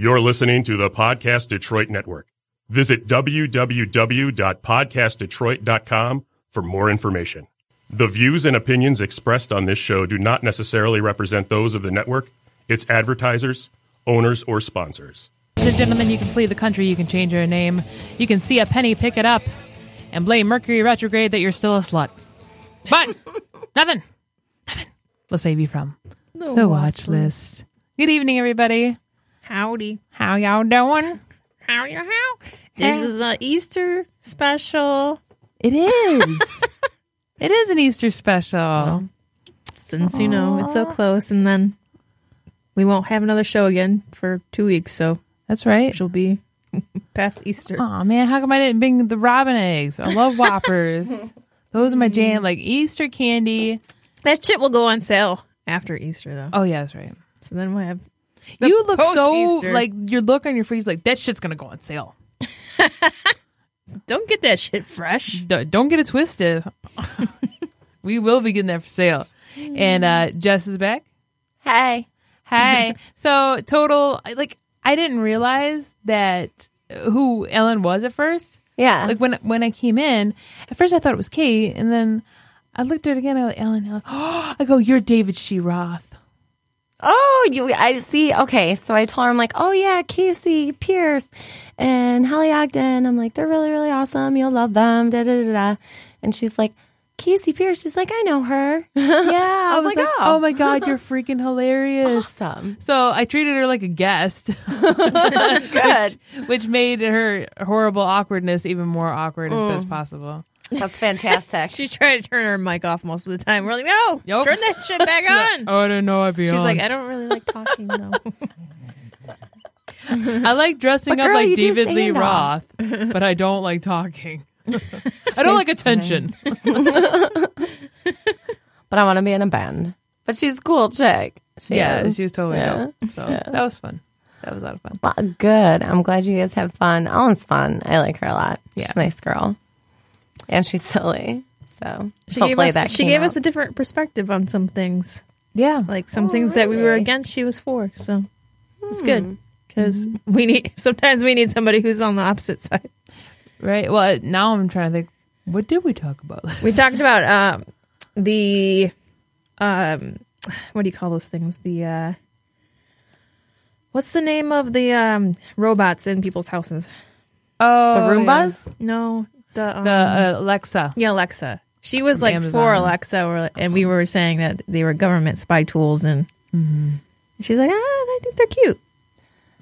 You're listening to the Podcast Detroit Network. Visit www.podcastdetroit.com for more information. The views and opinions expressed on this show do not necessarily represent those of the network, its advertisers, owners, or sponsors. Ladies and gentlemen, you can flee the country, you can change your name, you can see a penny, pick it up, and blame Mercury retrograde that you're still a slut. But nothing, nothing will save you from the watch list. Good evening, everybody. Howdy. How y'all doing? How you how? This is a Easter special. It is. it is an Easter special. Since you know it's so close, and then we won't have another show again for two weeks, so That's right. she'll be past Easter. Oh man, how come I didn't bring the robin eggs? I love whoppers. Those are my jam, mm. like Easter candy. That shit will go on sale after Easter, though. Oh yeah, that's right. So then we'll have. The you look so post-Easter. like your look on your face like that shit's gonna go on sale. Don't get that shit fresh. D- don't get it twisted. we will be getting that for sale. And uh Jess is back. Hey. Hi. so total like I didn't realize that who Ellen was at first. Yeah. Like when when I came in, at first I thought it was Kate, and then I looked at it again. I go, Ellen, Ellen. I go, you're David Lee Roth. Oh, you. I see. Okay, so I told her I'm like, oh yeah, Casey Pierce and Holly Ogden. I'm like, they're really really awesome. You'll love them. Da da da da. And she's like, Casey Pierce. She's like, I know her. Yeah, I was, was like, like, oh. oh. my god, you're freaking hilarious. awesome. So I treated her like a guest, Good. which made her horrible awkwardness even more awkward if that's mm. possible. That's fantastic. She tried to turn her mic off most of the time. We're like, no, Yup. turn that shit back on. Oh, I didn't know I'd be She's on. like, I don't really like talking though. I like dressing But up girl, like you do David Lee stand Roth, but I don't like talking. I don't like attention. but I want to be in a band. But she's a cool chick. She Yeah, is. she was totally Yeah. dope. So that was fun. That was a lot of fun. Well, good. I'm glad you guys have fun. Ellen's fun. I like her a lot. She's Yeah. a nice girl, and she's silly. So She hopefully gave that us. She came gave out. us a different perspective on some things. Yeah. Like some things that we were against, she was for. So it's good because we need. Sometimes we need somebody who's on the opposite side. Right. Well, now I'm trying to think. What did we talk about? We talked about um, the um, what do you call those things? The uh, what's the name of the um, robots in people's houses? Oh, the Roombas. No, the um, The uh, Alexa. yeah Alexa. She was like Amazon. for Alexa, or, and we were saying that they were government spy tools, and she's like, ah, I think they're cute.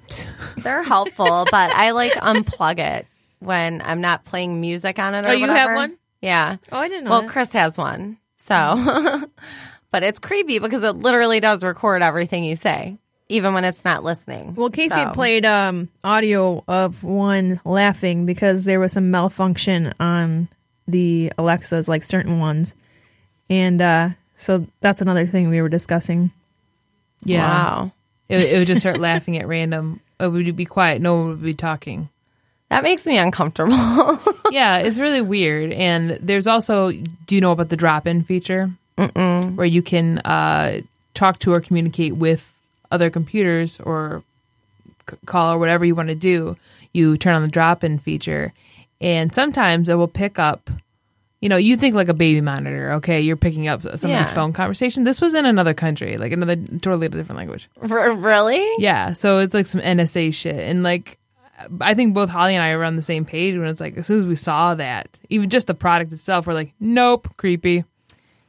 They're helpful, but I like unplug it when I'm not playing music on it. Or Oh, you have one? Yeah. Oh, I didn't know. Well, that. Chris has one. So, but it's creepy because it literally does record everything you say, even when it's not listening. Well, Casey So- played um, audio of one laughing because there was some malfunction on the Alexas, like certain ones, and uh, so that's another thing we were discussing. Yeah. Wow. It, it would just start laughing at random. It would be quiet. No one would be talking. That makes me uncomfortable. yeah, it's really weird. And there's also, do you know about the drop in feature? Mm-mm. Where you can uh, talk to or communicate with other computers or c- call or whatever you want to do. You turn on the drop in feature, and sometimes it will pick up. You know, you think like a baby monitor. Okay, you're picking up somebody's Yeah. phone conversation. This was in another country, like another totally different language. R- really? Yeah, so it's like some NSA shit, and like I think both Holly and I are on the same page when it's like as soon as we saw that, even just the product itself, we're like, nope, creepy.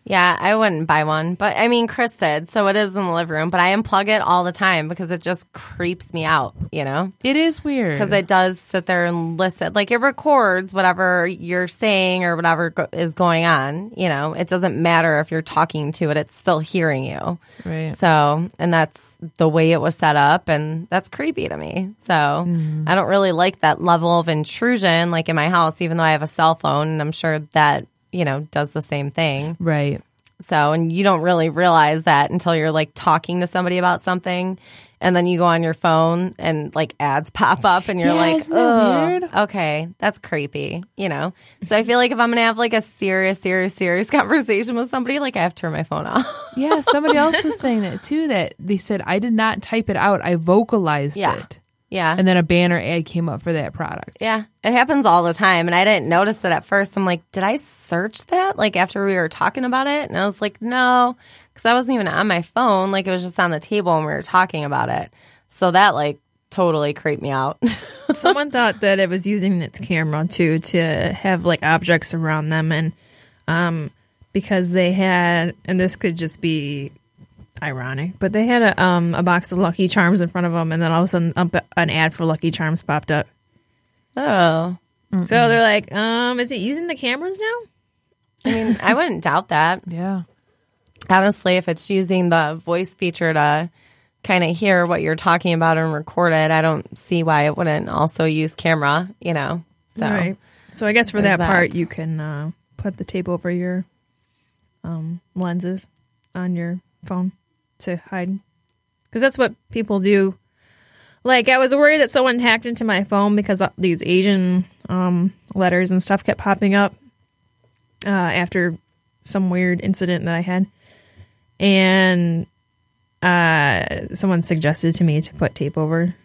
Yeah, I wouldn't buy one, but I mean, Chris did, so it is in the living room. But I unplug it all the time because it just creeps me out, you know? It is weird Because it does sit there and listen. Like it records whatever you're saying or whatever go- is going on. You know, it doesn't matter if you're talking to it; it's still hearing you. right. So, and that's the way it was set up, and that's creepy to me. So, mm-hmm. I don't really like that level of intrusion, like in my house, even though I have a cell phone, and I'm sure that you know does the same thing. Right. So, and you don't really realize that until you're like talking to somebody about something. And then you go on your phone and like ads pop up and you're Yeah, like, isn't that weird?" okay, that's creepy, you know? So I feel like if I'm going to have like a serious, serious, serious conversation with somebody, like I have to turn my phone off. Yeah, somebody else was saying that too. That they said I did not type it out; I vocalized Yeah. it. Yeah. and then a banner ad came up for that product. Yeah, it happens all the time. And I didn't notice it at first. I'm like, did I search that? Like after we were talking about it? And I was like, no, because I wasn't even on my phone. Like it was just on the table and we were talking about it. So that like totally creeped me out. Someone thought that it was using its camera too to have like objects around them, and um, because they had, and this could just be ironic, but they had a um a box of Lucky Charms in front of them, and then all of a sudden a, an ad for Lucky Charms popped up. oh, So they're like, um, is it using the cameras now? I mean, I wouldn't doubt that. Yeah. Honestly, if it's using the voice feature to kind of hear what you're talking about and record it, I don't see why it wouldn't also use camera, you know? So, Right. So I guess for There's that, part, you can uh, put the tape over your um, lenses on your phone to hide, because that's what people do. Like I was worried that someone hacked into my phone because uh, these Asian um, letters and stuff kept popping up uh, after some weird incident that I had, and uh, someone suggested to me to put tape over.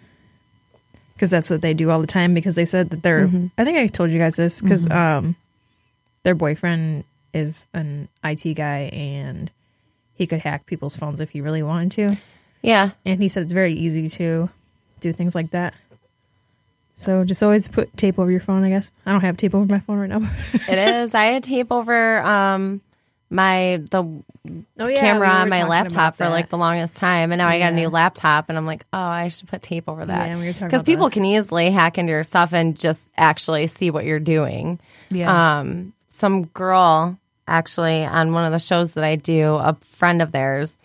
Because that's what they do all the time because they said that their I think I told you guys this because um their boyfriend is an IT guy and he could hack people's phones if he really wanted to yeah. and he said it's very easy to do things like that. So just always put tape over your phone, I guess. I don't have tape over my phone right now. It is. I had tape over um my the oh camera on my laptop for like the longest time, and now I got a new laptop, and I'm like, oh, I should put tape over that Yeah, we because people that. can easily hack into your stuff and just actually see what you're doing. Yeah. Um, some girl actually on one of the shows that I do, a friend of theirs,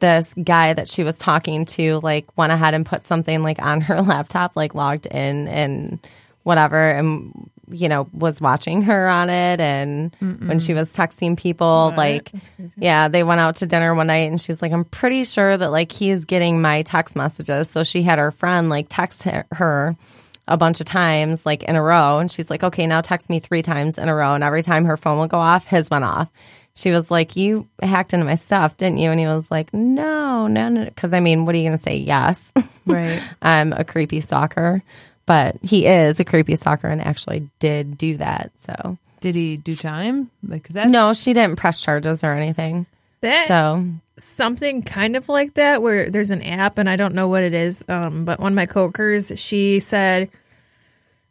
this guy that she was talking to, like went ahead and put something like on her laptop, like logged in and whatever, and you know was watching her on it, and when she was texting people, like yeah, they went out to dinner one night, and she's like, I'm pretty sure that like he's getting my text messages, so she had her friend like text her- her a bunch of times, like in a row. And she's like, okay, now text me three times in a row. And every time her phone would go off, his went off. She was like, you hacked into my stuff, didn't you? And he was like, no, no, no. Because I mean, what are you going to say? Yes. Right. I'm a creepy stalker. But he is a creepy stalker and actually did do that. So, Did he do time? Because that's, no, she didn't press charges or anything. That So, something kind of like that where there's an app and I don't know what it is. Um, but one of my coworkers, she said,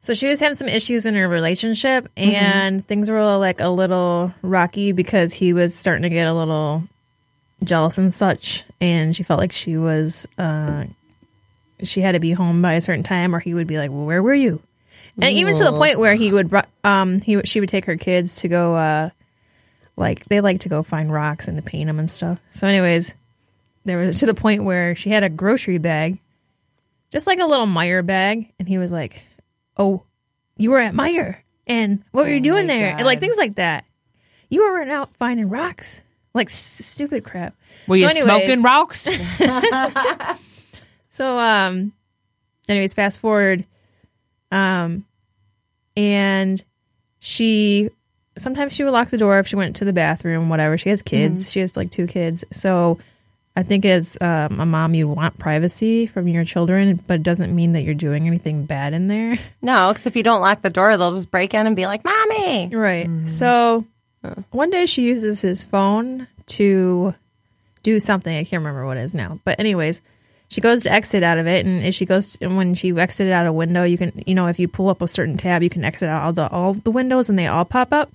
so she was having some issues in her relationship and things were like a little rocky because he was starting to get a little jealous and such. And she felt like she was, uh, she had to be home by a certain time or he would be like, well, where were you? And even to the point where he would, um, he she would take her kids to go, uh, like they like to go find rocks and to paint them and stuff. So, anyways, there was to the point where she had a grocery bag, just like a little Meijer bag, and he was like, "Oh, you were at Meijer, and what were you doing my there?" And like things like that. You were out finding rocks, like s- stupid crap. Were you So anyways- smoking rocks? So, um, anyways, fast forward, um, and she sometimes she would lock the door if she went to the bathroom, whatever. She has kids. She has like two kids, so I think as um, a mom, you want privacy from your children, but it doesn't mean that you're doing anything bad in there. no, because if you don't lock the door, they'll just break in and be like, Mommy. Right. So one day she uses his phone to do something. I can't remember what it is now. But anyways, she goes to exit out of it, and as she goes, and when she exited out a window, you can, you know, if you pull up a certain tab, you can exit out all the all the windows, and they all pop up.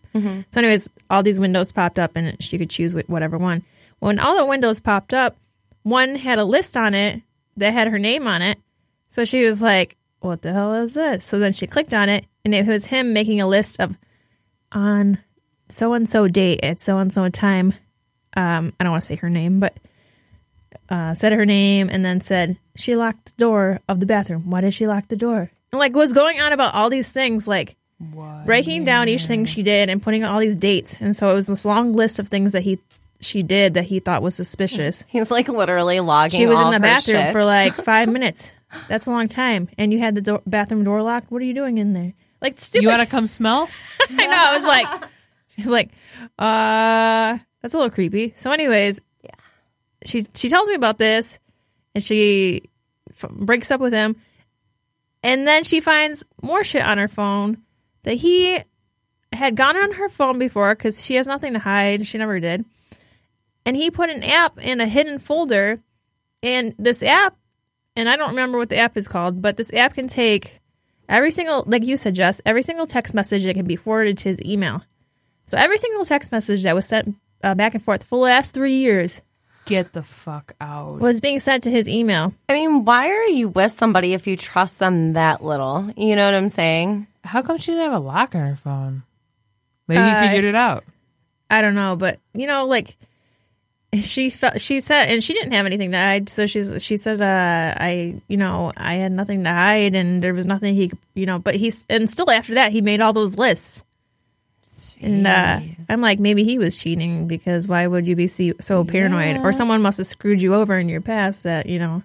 So, anyways, all these windows popped up, and she could choose whatever one. When all the windows popped up, one had a list on it that had her name on it. So she was like, "What the hell is this?" So then she clicked on it, and it was him making a list of on so and so date at so and so time. Um, I don't want to say her name, but uh, said her name and then said she locked the door of the bathroom. Why did she lock the door? And like was going on about all these things, like breaking down each thing she did and putting all these dates. And so it was this long list of things that he she did that he thought was suspicious. He's like literally logging. She was all in the bathroom shit. for like five minutes. That's a long time, and you had the door, bathroom door locked. What are you doing in there? Like stupid. you want to come smell? I know. I was like, she's like, uh, that's a little creepy. So, anyways, yeah, she she tells me about this, and she f- breaks up with him, And then she finds more shit on her phone that he had gone on her phone before because she has nothing to hide. She never did. And he put an app in a hidden folder. And this app, and I don't remember what the app is called, but this app can take every single, like you Jess, every single text message that can be forwarded to his email. So every single text message that was sent uh, back and forth for the last three years Get the fuck out. was being sent to his email. I mean, why are you with somebody if you trust them that little? You know what I'm saying? How come she didn't have a lock on her phone? Maybe Uh, he figured it out. I don't know, but you know, like she felt she said, and she didn't have anything to hide. So she's she said, uh, I you know I had nothing to hide, and there was nothing he could, you know. But he's and still after that he made all those lists, and uh, I'm like maybe he was cheating because why would you be so paranoid, or someone must have screwed you over in your past that you know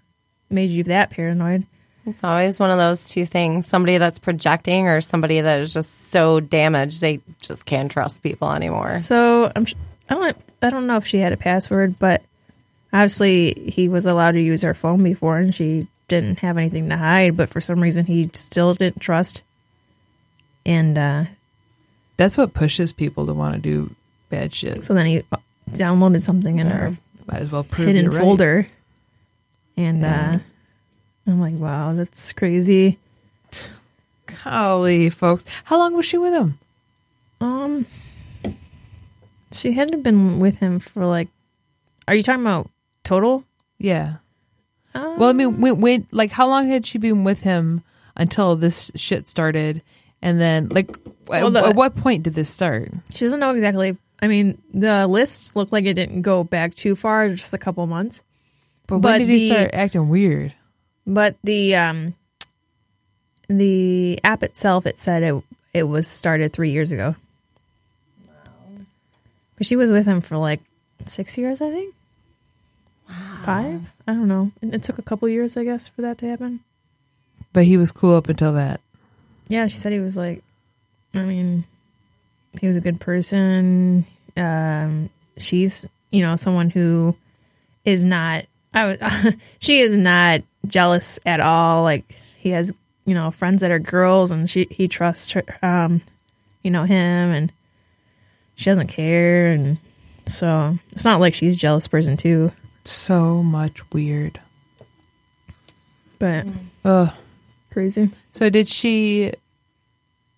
made you that paranoid. It's always one of those two things somebody that's projecting or somebody that is just so damaged they just can't trust people anymore. So I'm sh- I don't I don't know if she had a password, but obviously he was allowed to use her phone before, and she didn't have anything to hide. But for some reason, he still didn't trust. And uh, That's what pushes people to want to do bad shit. so then he downloaded something in her Might as well prove hidden right. folder, and Yeah. uh, I'm like, wow, that's crazy. Golly, folks. How long was she with him? Um, she hadn't been with him for like. Are you talking about total? Yeah. Um, Well, I mean, when, when, like, how long had she been with him until this shit started? And then, like, Well, at, the- at what point did this start? She doesn't know exactly. I mean, the list looked like it didn't go back too far, just a couple months. But, But when did he start acting weird? But the um, the app itself, it said it it was started three years ago. Wow. But she was with him for like six years, I think. Five? I don't know. And it took a couple years, I guess, for that to happen. But he was cool up until that. Yeah, she said he was like, I mean, he was a good person. Um, she's, you know, someone who is not. I was, she is not jealous at all. Like he has, you know, friends that are girls, and she he trusts her, um, you know, him, and she doesn't care, and so it's not like she's a jealous person too. So much weird. But Ugh. Crazy. So did she?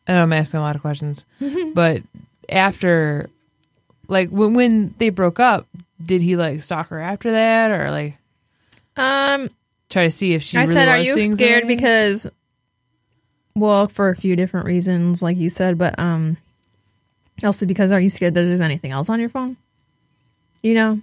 I know I'm asking a lot of questions, but after, like when when they broke up, did he like stalk her after that, or like Um, try to see if she? I really said, "Are you scared?" somebody? Because, well, for a few different reasons, like you said, but um, also because are you scared that there's anything else on your phone? You know.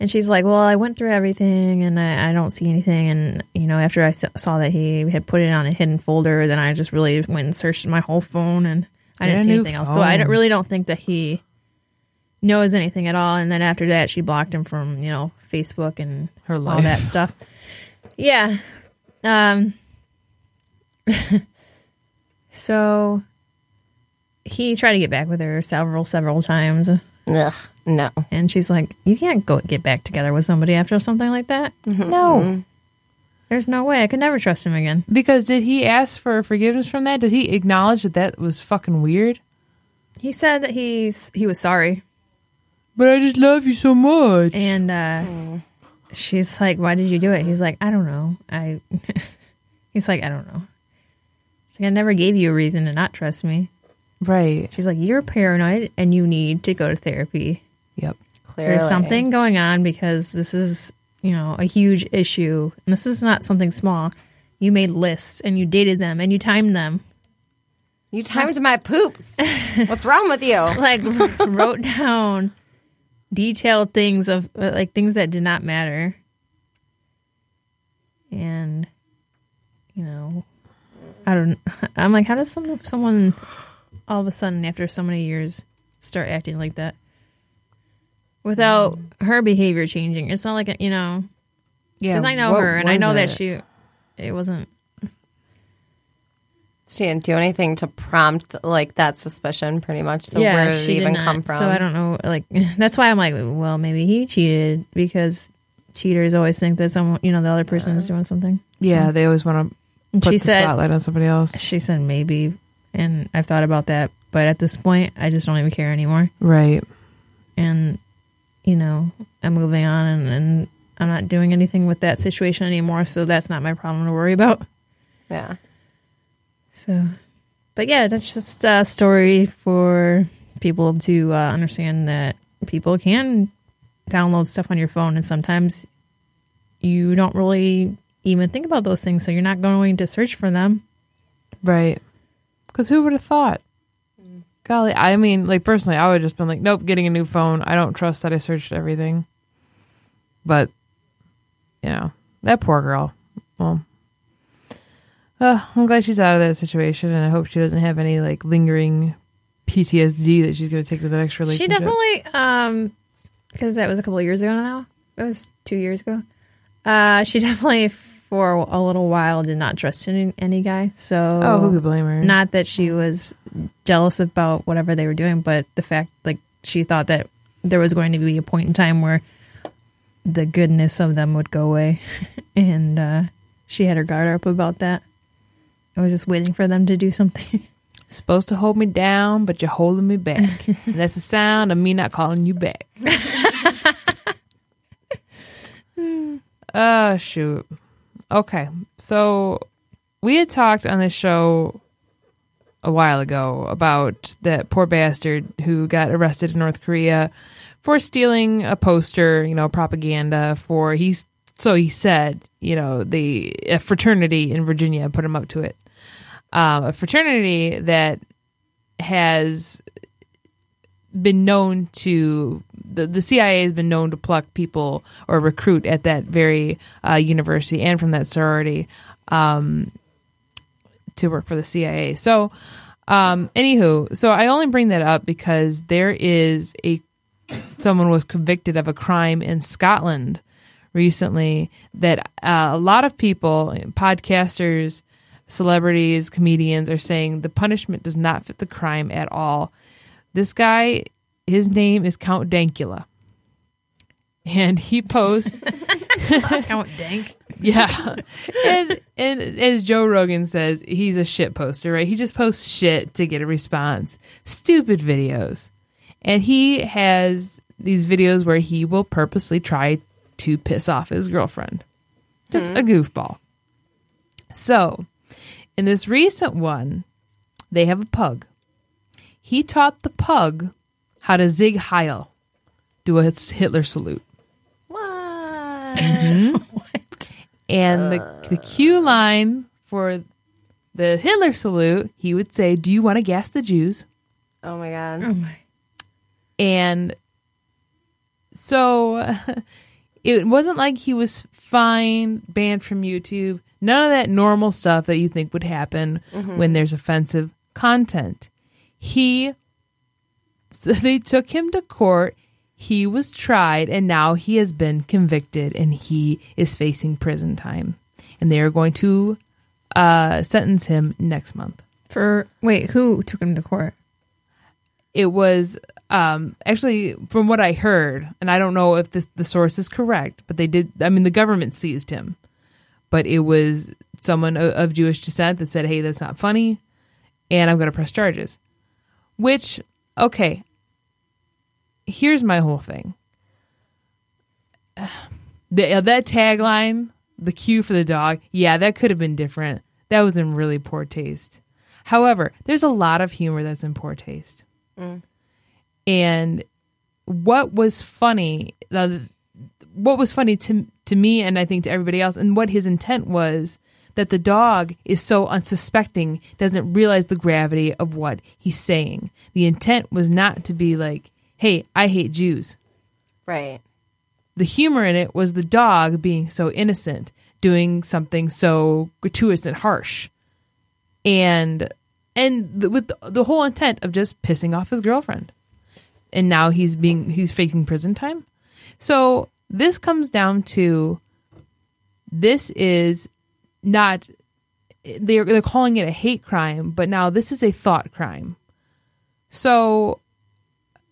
And she's like, "Well, I went through everything, and I, I don't see anything." And you know, after I s- saw that he had put it on a hidden folder, then I just really went and searched my whole phone, and I Get didn't see new anything else. So I don't, really don't think that he knows anything at all. And then after that, she blocked him from you know Facebook and Her all life. that stuff. Yeah. Um so he tried to get back with her several several times Ugh, no. and she's like, "You can't go get back together with somebody after something like that. Mm-hmm. no, mm-hmm. There's no way. I could never trust him again." because did he ask for forgiveness from that? Did he acknowledge that that was fucking weird? He said that he's he was sorry. But I just love you so much. And uh mm. she's like, "Why did you do it?" He's like, "I don't know. I He's like, "I don't know." She's like, "I never gave you a reason to not trust me." right. She's like, "You're paranoid and you need to go to therapy." Yep. Clearly. There's something going on because this is, you know, a huge issue. And this is not something small. You made lists and you dated them and you timed them. You timed my poops. What's wrong with you? Like wrote down detailed things of uh, like things that did not matter. And you know, I don't I'm like how does some someone all of a sudden after so many years start acting like that? Without mm. her behavior changing. It's not like, you know, Yeah. because I know what her and I was know that she it wasn't She didn't do anything to prompt like that suspicion, pretty much. So where did it even not. come from? So I don't know. Like that's why I'm like, well, maybe he cheated because cheaters always think that someone, you know, the other person is doing something. Yeah, they always want to put she the said spotlight on somebody else. she said maybe, and I've thought about that, but at this point, I just don't even care anymore. Right. And you know, I'm moving on, and, and I'm not doing anything with that situation anymore. So that's not my problem to worry about. Yeah. So, but yeah, that's just a story for people to uh, understand that people can download stuff on your phone, and sometimes you don't really even think about those things, so you're not going to search for them. Right. Because who would have thought? Golly, I mean, like personally, I would have just been like, nope, getting a new phone. I don't trust that I searched everything. But, you know, that poor girl. Well, uh, I'm glad she's out of that situation, and I hope she doesn't have any like lingering PTSD that she's going to take to the next relationship. She definitely, um, because that was a couple of years ago now. It was two years ago. Uh, she definitely for a little while did not trust any, any guy. So Oh, who could blame her? not that she was jealous about whatever they were doing, but the fact like she thought that there was going to be a point in time where the goodness of them would go away, and uh, she had her guard up about that. I was just waiting for them to do something. supposed to hold me down, but you're holding me back. that's the sound of me not calling you back. oh, shoot. Okay. So we had talked on this show a while ago about that poor bastard who got arrested in North Korea for stealing a poster, you know, propaganda for he's so he said, you know, the fraternity in Virginia put him up to it. Um, a fraternity that has been known to the, the CIA has been known to pluck people or recruit at that very uh, university and from that sorority. Um, to work for the CIA. So, um, anywho, so I only bring that up because there is a someone was convicted of a crime in Scotland recently that uh, a lot of people, podcasters, celebrities, comedians are saying the punishment does not fit the crime at all. This guy, his name is Count Dankula. And he posts, Count Dank. Yeah. And, and as Joe Rogan says, he's a shit poster, right? He just posts shit to get a response. Stupid videos. And he has these videos where he will purposely try to piss off his girlfriend. Just mm-hmm. a goofball. So, in this recent one, they have a pug. He taught the pug how to sieg heil, do a Hitler salute. What? Mm-hmm. And the, the cue ah. line for the Hitler salute, he would say, Do you want to gas the Jews? Oh my god. Oh my. And so it wasn't like he was fine, banned from YouTube. None of that normal stuff that you think would happen mm-hmm. when there's offensive content. He, so they took him to court. He was tried, and now he has been convicted, and he is facing prison time. And they are going to uh, sentence him next month. For wait, who took him to court? it was um actually from what i heard and i don't know if this the source is correct but they did i mean the government seized him but it was someone of, of jewish descent that said hey that's not funny and i'm going to press charges which okay here's my whole thing. The, uh, that tagline the cue for the dog yeah that could have been different. That was in really poor taste. However there's a lot of humor that's in poor taste. And what was funny uh, what was funny to to me and I think to everybody else and what his intent was that the dog is so unsuspecting doesn't realize the gravity of what he's saying. The intent was not to be like hey I hate Jews Right. the humor in it was the dog being so innocent, doing something so gratuitous and harsh, and and the, with the, the whole intent of just pissing off his girlfriend. And now he's being he's facing prison time. So this comes down to this is not they're they're calling it a hate crime, but now this is a thought crime. So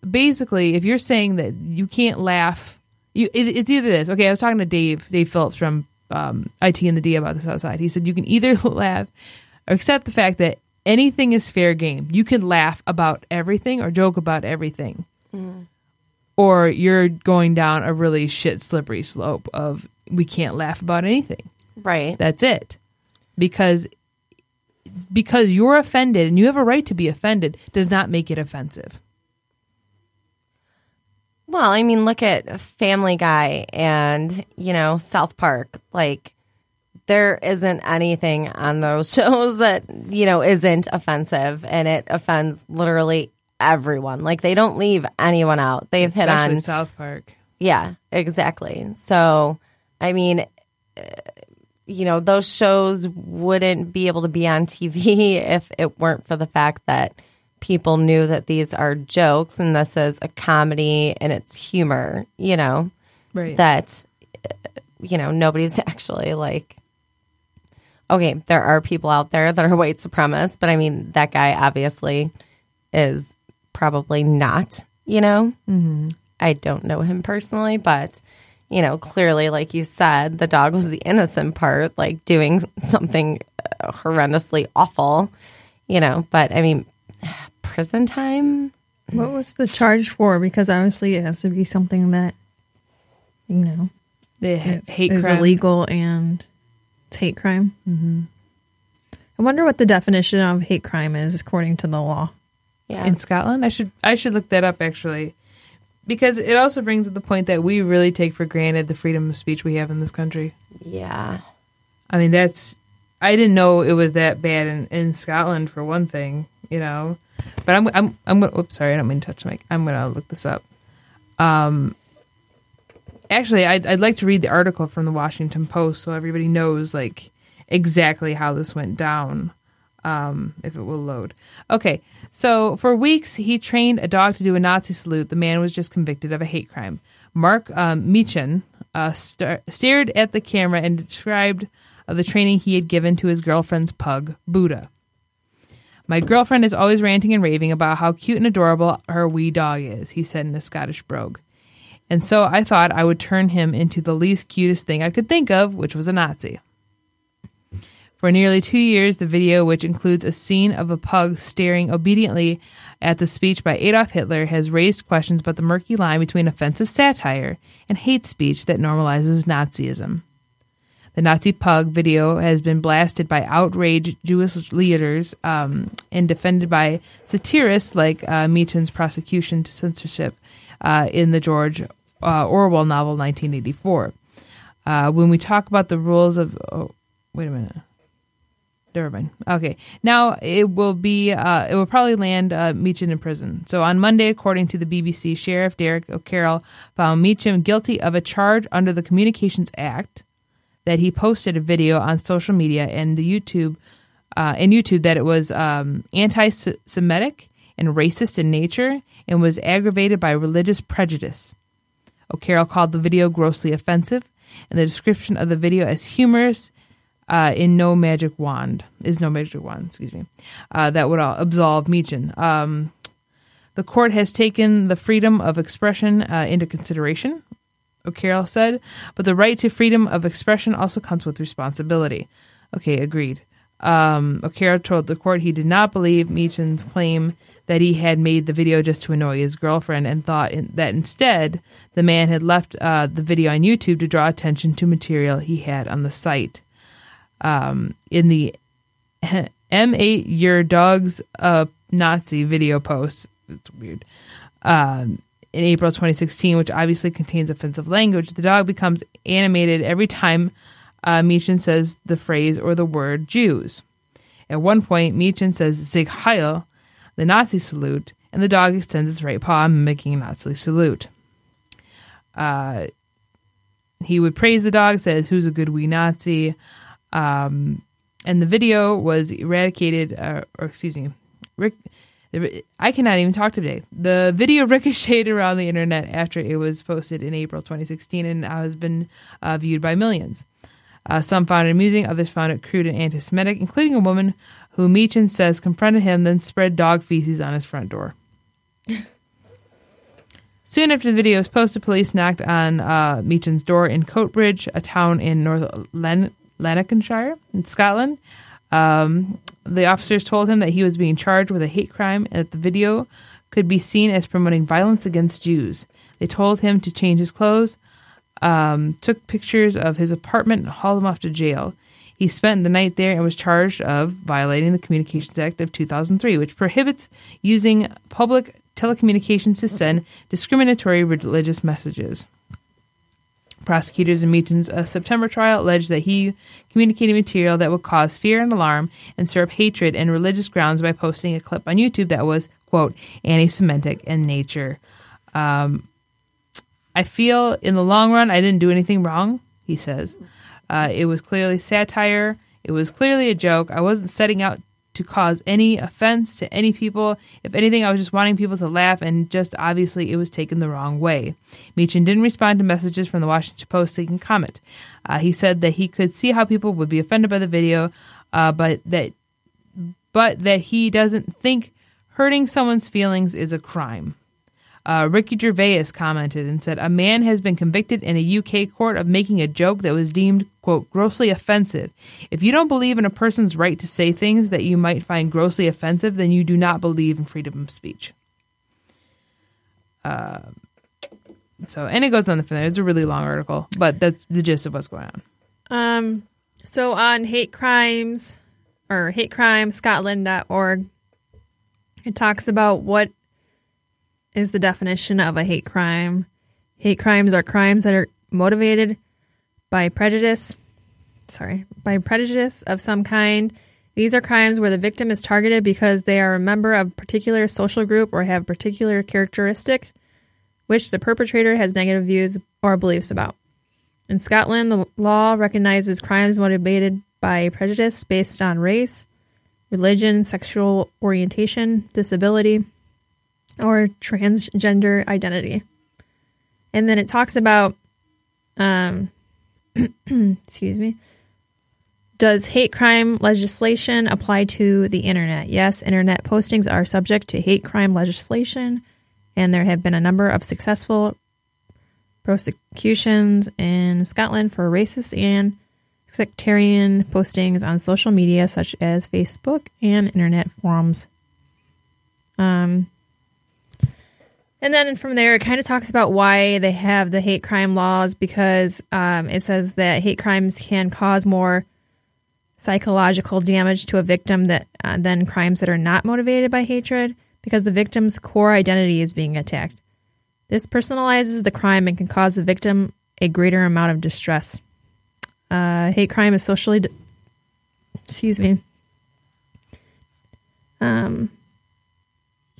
basically, if you're saying that you can't laugh, you it, it's either this. Okay, I was talking to Dave, Dave Phillips from um, IT and the D about this outside. He said you can either laugh or accept the fact that anything is fair game. You can laugh about everything or joke about everything, or you're going down a really shit slippery slope of we can't laugh about anything. Right. That's it. Because because you're offended and you have a right to be offended does not make it offensive. Well, I mean, look at Family Guy and, you know, South Park. Like, there isn't anything on those shows that, you know, isn't offensive and it offends literally everyone. Like, they don't leave anyone out. They've hit on. South Park. Yeah, exactly. So, I mean, uh, you know, those shows wouldn't be able to be on TV if it weren't for the fact that people knew that these are jokes and this is a comedy and it's humor, you know, Right. that, uh, you know, nobody's actually like, okay, there are people out there that are white supremacists, but I mean, that guy obviously is probably not, you know? I don't know him personally, but you know, clearly, like you said, the dog was the innocent part, like doing something horrendously awful, you know. But I mean, prison time. What was the charge for? Because obviously it has to be something that, you know, The it's- hate is crime. illegal and it's hate crime. Mm-hmm. I wonder what the definition of hate crime is according to the law. Yeah, in Scotland. I should I should look that up actually, because it also brings up the point that we really take for granted the freedom of speech we have in this country. yeah, I mean, that's I didn't know it was that bad in, in Scotland for one thing, you know. But I'm I'm I'm gonna. Oops, sorry, I don't mean to touch the mic. I'm gonna look this up. Um, actually, I'd I'd like to read the article from the Washington Post so everybody knows like exactly how this went down. Um, if it will load. Okay, so for weeks he trained a dog to do a Nazi salute. The man was just convicted of a hate crime. Mark um, uh, star- stared at the camera and described uh, the training he had given to his girlfriend's pug, Buddha. My girlfriend is always ranting and raving about how cute and adorable her wee dog is, he said in a Scottish brogue. And so I thought I would turn him into the least cutest thing I could think of, which was a Nazi. For nearly two years, the video, which includes a scene of a pug staring obediently at the speech by Adolf Hitler, has raised questions about the murky line between offensive satire and hate speech that normalizes Nazism. The Nazi pug video has been blasted by outraged Jewish leaders um, and defended by satirists like uh, prosecution to censorship uh, in the George uh, Orwell novel 1984. Uh, when we talk about the rules of. Oh, wait a minute. Never mind. Okay. Now it will be. Uh, it will probably land uh, Meechan in prison. So on Monday, according to the BBC, Sheriff Derek O'Carroll found Meechan guilty of a charge under the Communications Act that he posted a video on social media and the YouTube uh, and YouTube that it was um, anti-Semitic and racist in nature and was aggravated by religious prejudice. O'Carroll called the video grossly offensive, and the description of the video as humorous uh, in no magic wand is no magic wand. Excuse me, uh, that would absolve Meechan. Um, the court has taken the freedom of expression uh, into consideration, O'Carroll said, but the right to freedom of expression also comes with responsibility. Okay, agreed. Um, O'Carroll told the court he did not believe Meechan's claim that he had made the video just to annoy his girlfriend and thought in, that instead the man had left uh, the video on YouTube to draw attention to material he had on the site. Um, in the M8 Your Dog's uh, Nazi video post, it's weird, um, in April 2016, which obviously contains offensive language, the dog becomes animated every time uh, Meechan says the phrase or the word Jews. At one point, Meechan says Sieg Heil, the Nazi salute, and the dog extends its right paw, mimicking a Nazi salute. Uh, he would praise the dog, says, Who's a good wee Nazi? Um, and the video was eradicated, uh, or excuse me, Rick. I cannot even talk today. The video ricocheted around the internet after it was posted in April 2016 and has been uh, viewed by millions. Uh, some found it amusing, others found it crude and anti Semitic, including a woman who Meechan says confronted him, then spread dog feces on his front door. Soon after the video was posted, police knocked on uh, Meechan's door in Coatbridge, a town in North Lan- Lanarkshire in Scotland. Um, the officers told him that he was being charged with a hate crime and that the video could be seen as promoting violence against Jews. They told him to change his clothes, um, took pictures of his apartment, and hauled him off to jail. He spent the night there and was charged of violating the Communications Act of 2003, which prohibits using public telecommunications to send discriminatory religious messages. Prosecutors in Meechan's uh, September trial alleged that he communicated material that would cause fear and alarm and stir up hatred and religious grounds by posting a clip on YouTube that was, quote, anti Semitic in nature. Um, I feel in the long run I didn't do anything wrong, he says. Uh, it was clearly satire. It was clearly a joke. I wasn't setting out to cause any offense to any people. If anything, I was just wanting people to laugh, and just obviously it was taken the wrong way. Meechan didn't respond to messages from the Washington Post seeking comment. Uh, he said that he could see how people would be offended by the video, uh, but that but that he doesn't think hurting someone's feelings is a crime. Uh, Ricky Gervais commented and said, A man has been convicted in a UK court of making a joke that was deemed, quote, grossly offensive. If you don't believe in a person's right to say things that you might find grossly offensive, then you do not believe in freedom of speech. Uh, so, and it goes on from there. It's a really long article, but that's the gist of what's going on. Um, so on hate crimes or hatecrimescotland.org, it talks about what is the definition of a hate crime. Hate crimes are crimes that are motivated by prejudice, sorry, by prejudice of some kind. These are crimes where the victim is targeted because they are a member of a particular social group or have particular characteristics which the perpetrator has negative views or beliefs about. In Scotland, the law recognizes crimes motivated by prejudice based on race, religion, sexual orientation, disability, or transgender identity. And then it talks about, um, excuse me, does hate crime legislation apply to the internet? Yes, internet postings are subject to hate crime legislation, and there have been a number of successful prosecutions in Scotland for racist and sectarian postings on social media such as Facebook and internet forums. Um, and then from there, it kind of talks about why they have the hate crime laws because um, it says that hate crimes can cause more psychological damage to a victim that uh, than crimes that are not motivated by hatred because the victim's core identity is being attacked. This personalizes the crime and can cause the victim a greater amount of distress. Uh, hate crime is socially, de- excuse me. Um,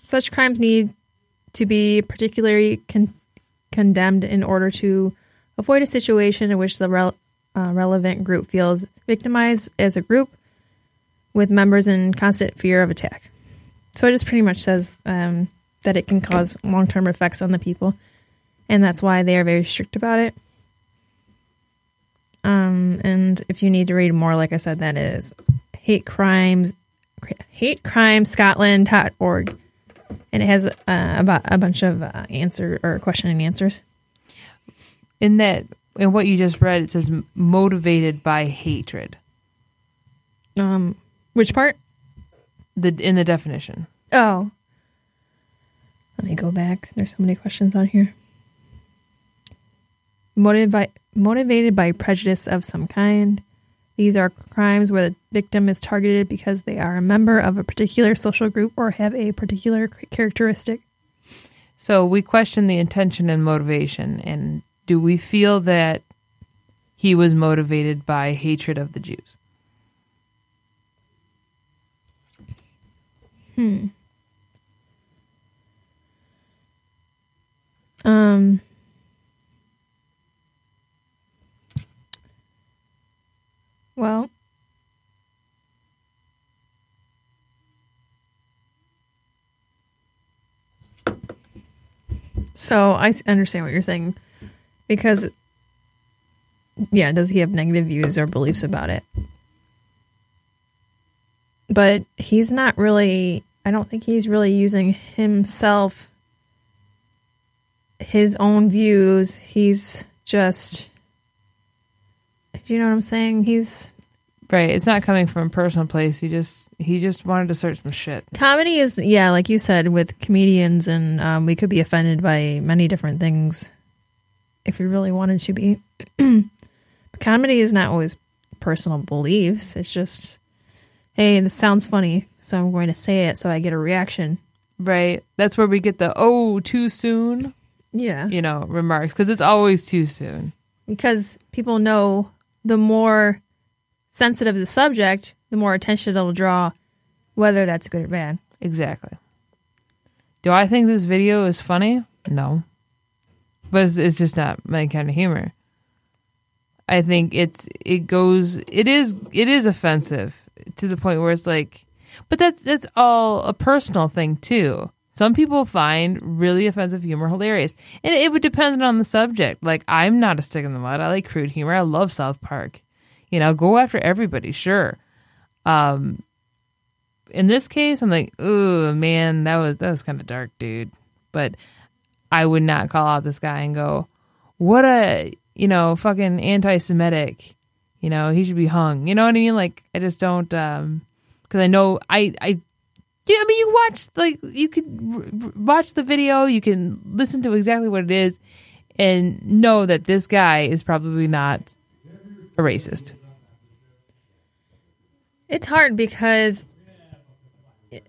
such crimes need to be particularly con- condemned in order to avoid a situation in which the rel- uh, relevant group feels victimized as a group with members in constant fear of attack. So it just pretty much says um, that it can cause long term effects on the people, and that's why they are very strict about it. Um, and if you need to read more, like I said, that is hate crimes, hatecrimescotland.org. And it has uh, about a bunch of uh, answer or question and answers. In that, in what you just read, it says motivated by hatred. Um, which part? The in the definition. Oh, let me go back. There's so many questions on here. Motivated by motivated by prejudice of some kind. These are crimes where the victim is targeted because they are a member of a particular social group or have a particular characteristic. So we question the intention and motivation. And do we feel that he was motivated by hatred of the Jews? Hmm. Um. Well, so I understand what you're saying because, yeah, does he have negative views or beliefs about it? But he's not really, I don't think he's really using himself his own views. He's just. Do you know what I'm saying? He's Right. It's not coming from a personal place. He just he just wanted to search some shit. comedy is yeah, like you said, with comedians, and um, we could be offended by many different things if we really wanted to be. but comedy is not always personal beliefs. It's just, hey, this sounds funny, so I'm going to say it so I get a reaction. Right. That's where we get the oh too soon, Yeah, you know, remarks because it's always too soon. because people know the more sensitive the subject, the more attention it'll draw, whether that's good or bad. Exactly. Do I think this video is funny? No. But it's, it's just not my kind of humor. I think it's it goes it is it is offensive to the point where it's like but that's that's all a personal thing too. Some people find really offensive humor hilarious. And it would depend on the subject. Like I'm not a stick in the mud. I like crude humor. I love South Park. You know, go after everybody, sure. Um in this case, I'm like, ooh, man, that was that was kind of dark, dude. But I would not call out this guy and go, what a you know fucking anti-Semitic. You know, he should be hung. You know what I mean? Like, I just don't. um Because I know I I. Yeah, I mean, you watch like you could r- watch the video, you can listen to exactly what it is, and know that this guy is probably not a racist. It's hard because,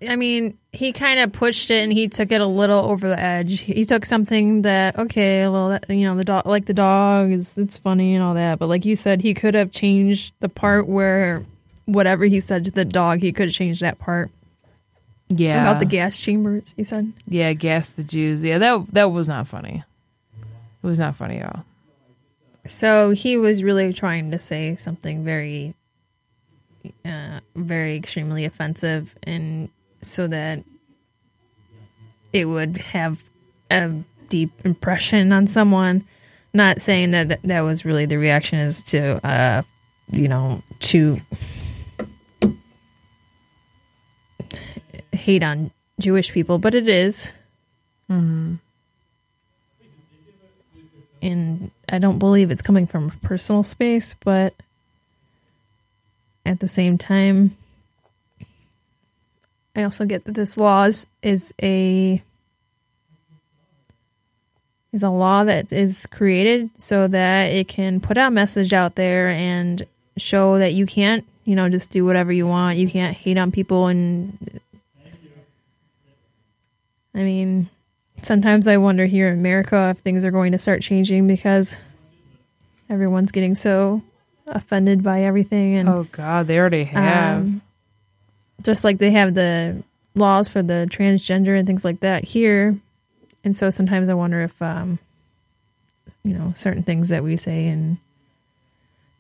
I mean, he kind of pushed it and he took it a little over the edge. He took something that okay, well, that, you know, the dog, like the dog, is it's funny and all that, but like you said, he could have changed the part where whatever he said to the dog, he could have changed that part Yeah, about the gas chambers. He said, Yeah, gas the Jews. Yeah, that that was not funny. It was not funny at all. so he was really trying to say something very, uh, very extremely offensive, and so that it would have a deep impression on someone. Not saying that that was really the reaction is to, uh, you know, to hate on Jewish people, but it is. Mm-hmm. And I don't believe it's coming from personal space, but at the same time, I also get that this law is, is a is a law that is created so that it can put out message out there and show that you can't, you know, just do whatever you want. You can't hate on people and I mean, sometimes I wonder here in America if things are going to start changing because everyone's getting so offended by everything and Oh God, they already have. um, just like they have the laws for the transgender and things like that here. And so sometimes I wonder if, um, you know, certain things that we say and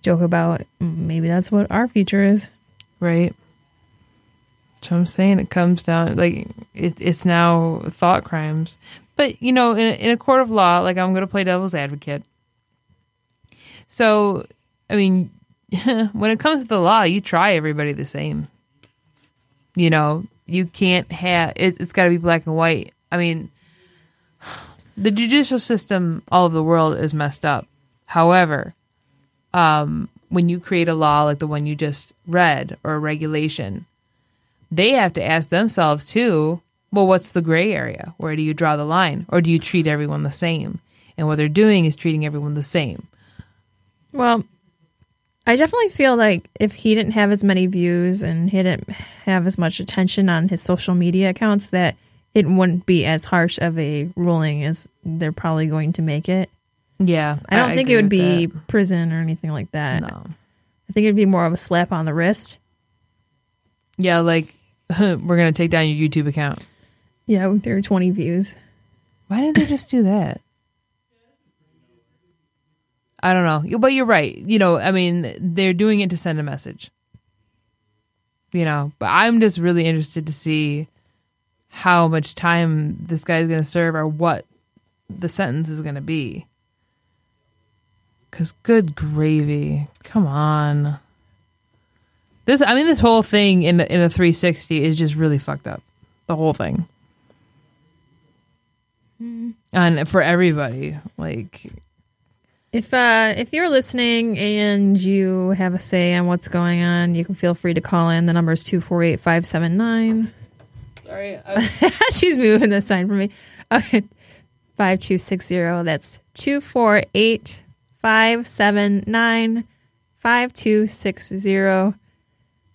joke about, maybe that's what our future is. right. I'm saying it comes down like it, it's now thought crimes, but you know, in a, in a court of law, like I'm going to play devil's advocate. So, I mean, when it comes to the law, you try everybody the same. You know, you can't have it, it's got to be black and white. I mean, the judicial system all over the world is messed up. However, um, when you create a law like the one you just read or a regulation, they have to ask themselves too, well, what's the gray area? Where do you draw the line? Or do you treat everyone the same? And what they're doing is treating everyone the same. Well, I definitely feel like if he didn't have as many views and he didn't have as much attention on his social media accounts, that it wouldn't be as harsh of a ruling as they're probably going to make it. Yeah. I don't think it would be prison or anything like that. that. No. I think it'd be more of a slap on the wrist. Yeah, like we're going to take down your YouTube account. Yeah, with their 20 views. Why didn't they just do that? I don't know. But you're right. You know, I mean, they're doing it to send a message. You know, but I'm just really interested to see how much time this guy's going to serve or what the sentence is going to be. Because, good gravy. Come on. This, I mean, this whole thing in, in a 360 is just really fucked up. The whole thing. and for everybody. Like, If uh if you're listening and you have a say on what's going on, you can feel free to call in. The number is two four eight five seven nine. sorry, She's moving the sign for me. Okay. Five two six zero. That's two four eight five seven nine five two six zero.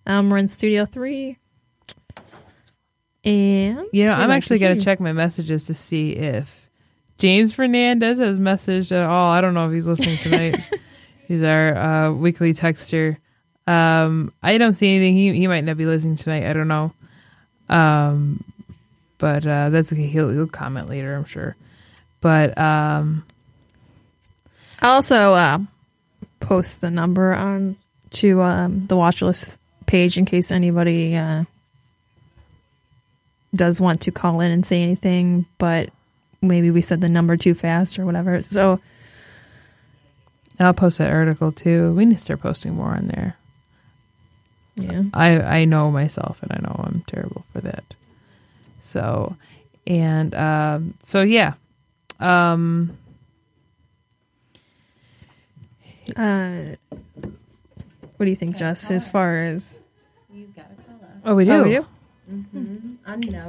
Um, we're in studio three. And you know, I'm like actually gonna check my messages to see if James Fernandez has messaged at all. I don't know if he's listening tonight. he's our uh, weekly texter. Um, I don't see anything. He he might not be listening tonight. I don't know. Um, but uh, that's okay. He'll he'll comment later, I'm sure. But um, I'll also uh, post the number on to um, the watch list page in case anybody uh, does want to call in and say anything, but maybe we said the number too fast or whatever. So I'll post that article too. We need to start posting more on there. yeah, I I know myself, and I know I'm terrible for that. So, and um, so yeah, um, uh, what do you think, Jess? As far as oh we oh, do. Oh, we do?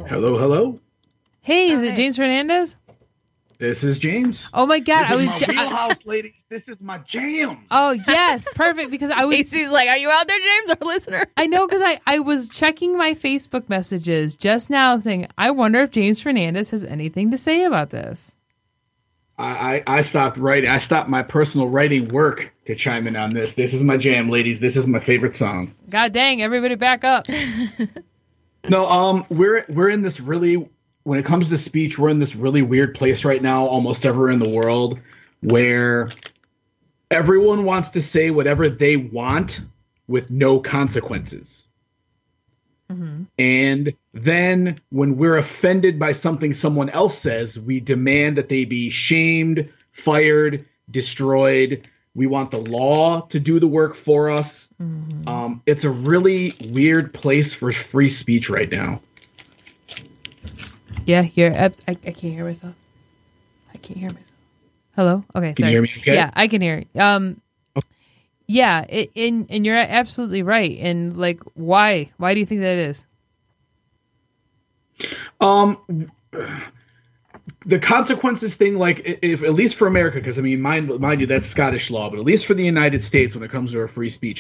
Hello, hello. Hey, is it James Fernandez? This is James. Oh my god, I This was. is ju- my I- wheelhouse, ladies. This is my jam. oh yes, perfect because I was. Casey's like, "Are you out there, James, our listener?" I know because I I was checking my Facebook messages just now, saying I wonder if James Fernandez has anything to say about this. I, I, I stopped writing. I stopped my personal writing work to chime in on this. This is my jam, ladies. This is my favorite song. God dang, everybody back up. No, um, we're we're in this really when it comes to speech, we're in this really weird place right now, almost everywhere in the world, where everyone wants to say whatever they want with no consequences. And then when we're offended by something someone else says, we demand that they be shamed, fired, destroyed. We want the law to do the work for us. Um, it's a really weird place for free speech right now. Yeah, you're. I, I can't hear myself. I can't hear myself. Hello. Okay. Can sorry. you hear me okay? Yeah, I can hear. Um. Yeah, it, and and you're absolutely right. And like, why? Why do you think that is? Um, the consequences thing, like if at least for America, because I mean, mind mind you, that's Scottish law, but at least for the United States, when it comes to our free speech,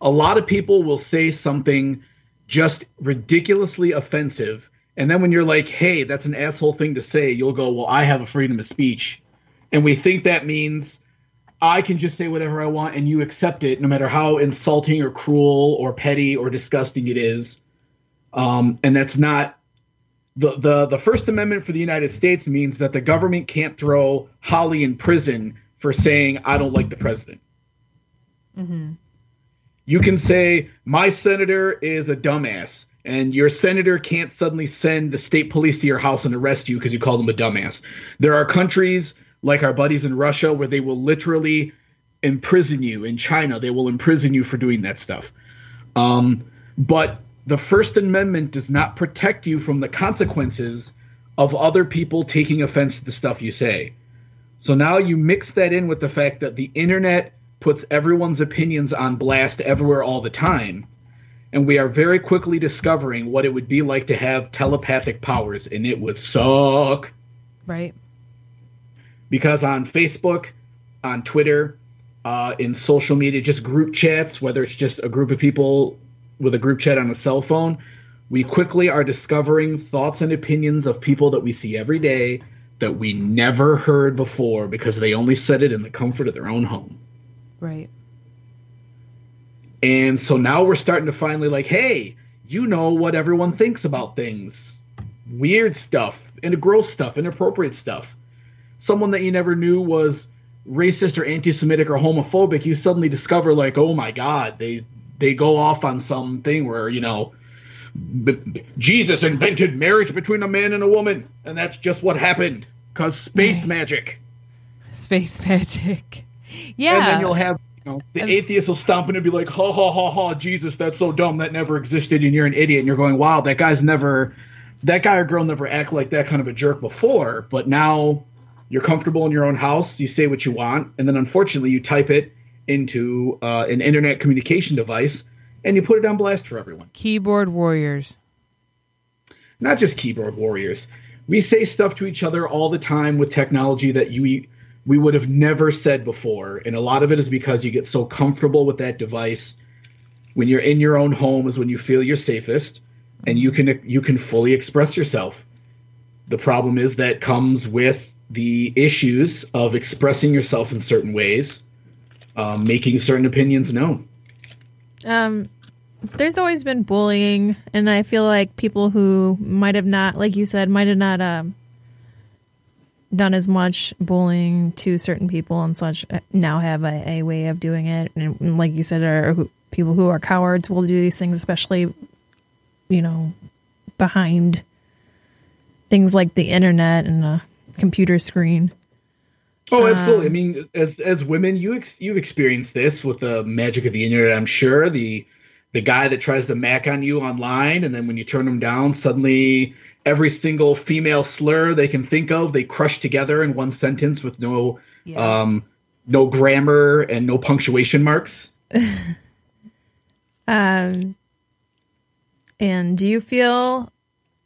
a lot of people will say something just ridiculously offensive, and then when you're like, "Hey, that's an asshole thing to say," you'll go, "Well, I have a freedom of speech," and we think that means I can just say whatever I want and you accept it, no matter how insulting or cruel or petty or disgusting it is. Um, and that's not the, the the First Amendment for the United States means that the government can't throw Holly in prison for saying I don't like the president. You can say my senator is a dumbass, and your senator can't suddenly send the state police to your house and arrest you because you called him a dumbass. There are countries like our buddies in Russia where they will literally imprison you. In China, they will imprison you for doing that stuff. Um, but the First Amendment does not protect you from the consequences of other people taking offense to the stuff you say. So now you mix that in with the fact that the internet puts everyone's opinions on blast everywhere all the time. And we are very quickly discovering what it would be like to have telepathic powers, and it would suck Right. Because on Facebook, on Twitter, uh, in social media, just group chats, whether it's just a group of people with a group chat on a cell phone, we quickly are discovering thoughts and opinions of people that we see every day that we never heard before because they only said it in the comfort of their own home. Right. And so now we're starting to finally like, hey, you know what everyone thinks about things. Weird stuff, and gross stuff, inappropriate stuff. Someone that you never knew was racist or anti-Semitic or homophobic, you suddenly discover like, oh my God, they they go off on something where you know Jesus invented marriage between a man and a woman, and that's just what happened because space magic. Space magic. Yeah. And then you'll have you know, the um, atheist will stomp in and be like, ha ha ha ha, Jesus, that's so dumb, that never existed, and you're an idiot. And you're going, wow, that guy's never that guy or girl never act like that kind of a jerk before, but now you're comfortable in your own house, you say what you want, and then unfortunately you type it into uh, an internet communication device and you put it on blast for everyone. Keyboard warriors. Not just keyboard warriors. We say stuff to each other all the time with technology that you we would have never said before, and a lot of it is because you get so comfortable with that device. When you're in your own home is when you feel you're safest, and you can you can fully express yourself. The problem is that comes with the issues of expressing yourself in certain ways, um, making certain opinions known. Um, there's always been bullying, and I feel like people who might have not, like you said, might have not um, done as much bullying to certain people and such uh, now have a, a way of doing it. And, and like you said, are who, people who are cowards will do these things, especially, you know, behind things like the internet and a computer screen. Oh, absolutely. I mean, as as women, you ex- you've experienced this with the magic of the internet. I'm sure the the guy that tries to mac on you online, and then when you turn him down, suddenly every single female slur they can think of, they crush together in one sentence with no Yeah. um, no grammar and no punctuation marks. Um, and do you feel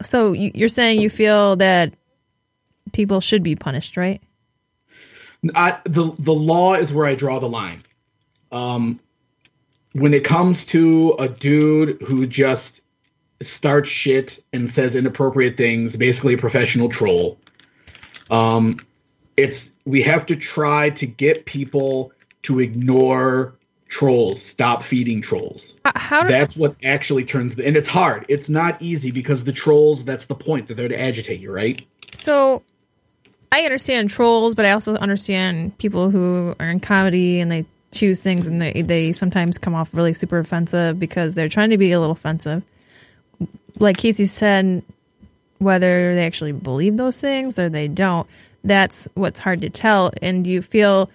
so? You're saying you feel that people should be punished, right? I, the the law is where I draw the line. Um, when it comes to a dude who just starts shit and says inappropriate things, basically a professional troll. Um, it's we have to try to get people to ignore trolls, stop feeding trolls. How do, That's what actually turns the, and it's hard. It's not easy because the trolls. That's the point. They're there to agitate you, right? so? I understand trolls, but I also understand people who are in comedy and they choose things and they they sometimes come off really super offensive because they're trying to be a little offensive. Like Casey said, whether they actually believe those things or they don't, that's what's hard to tell. And you feel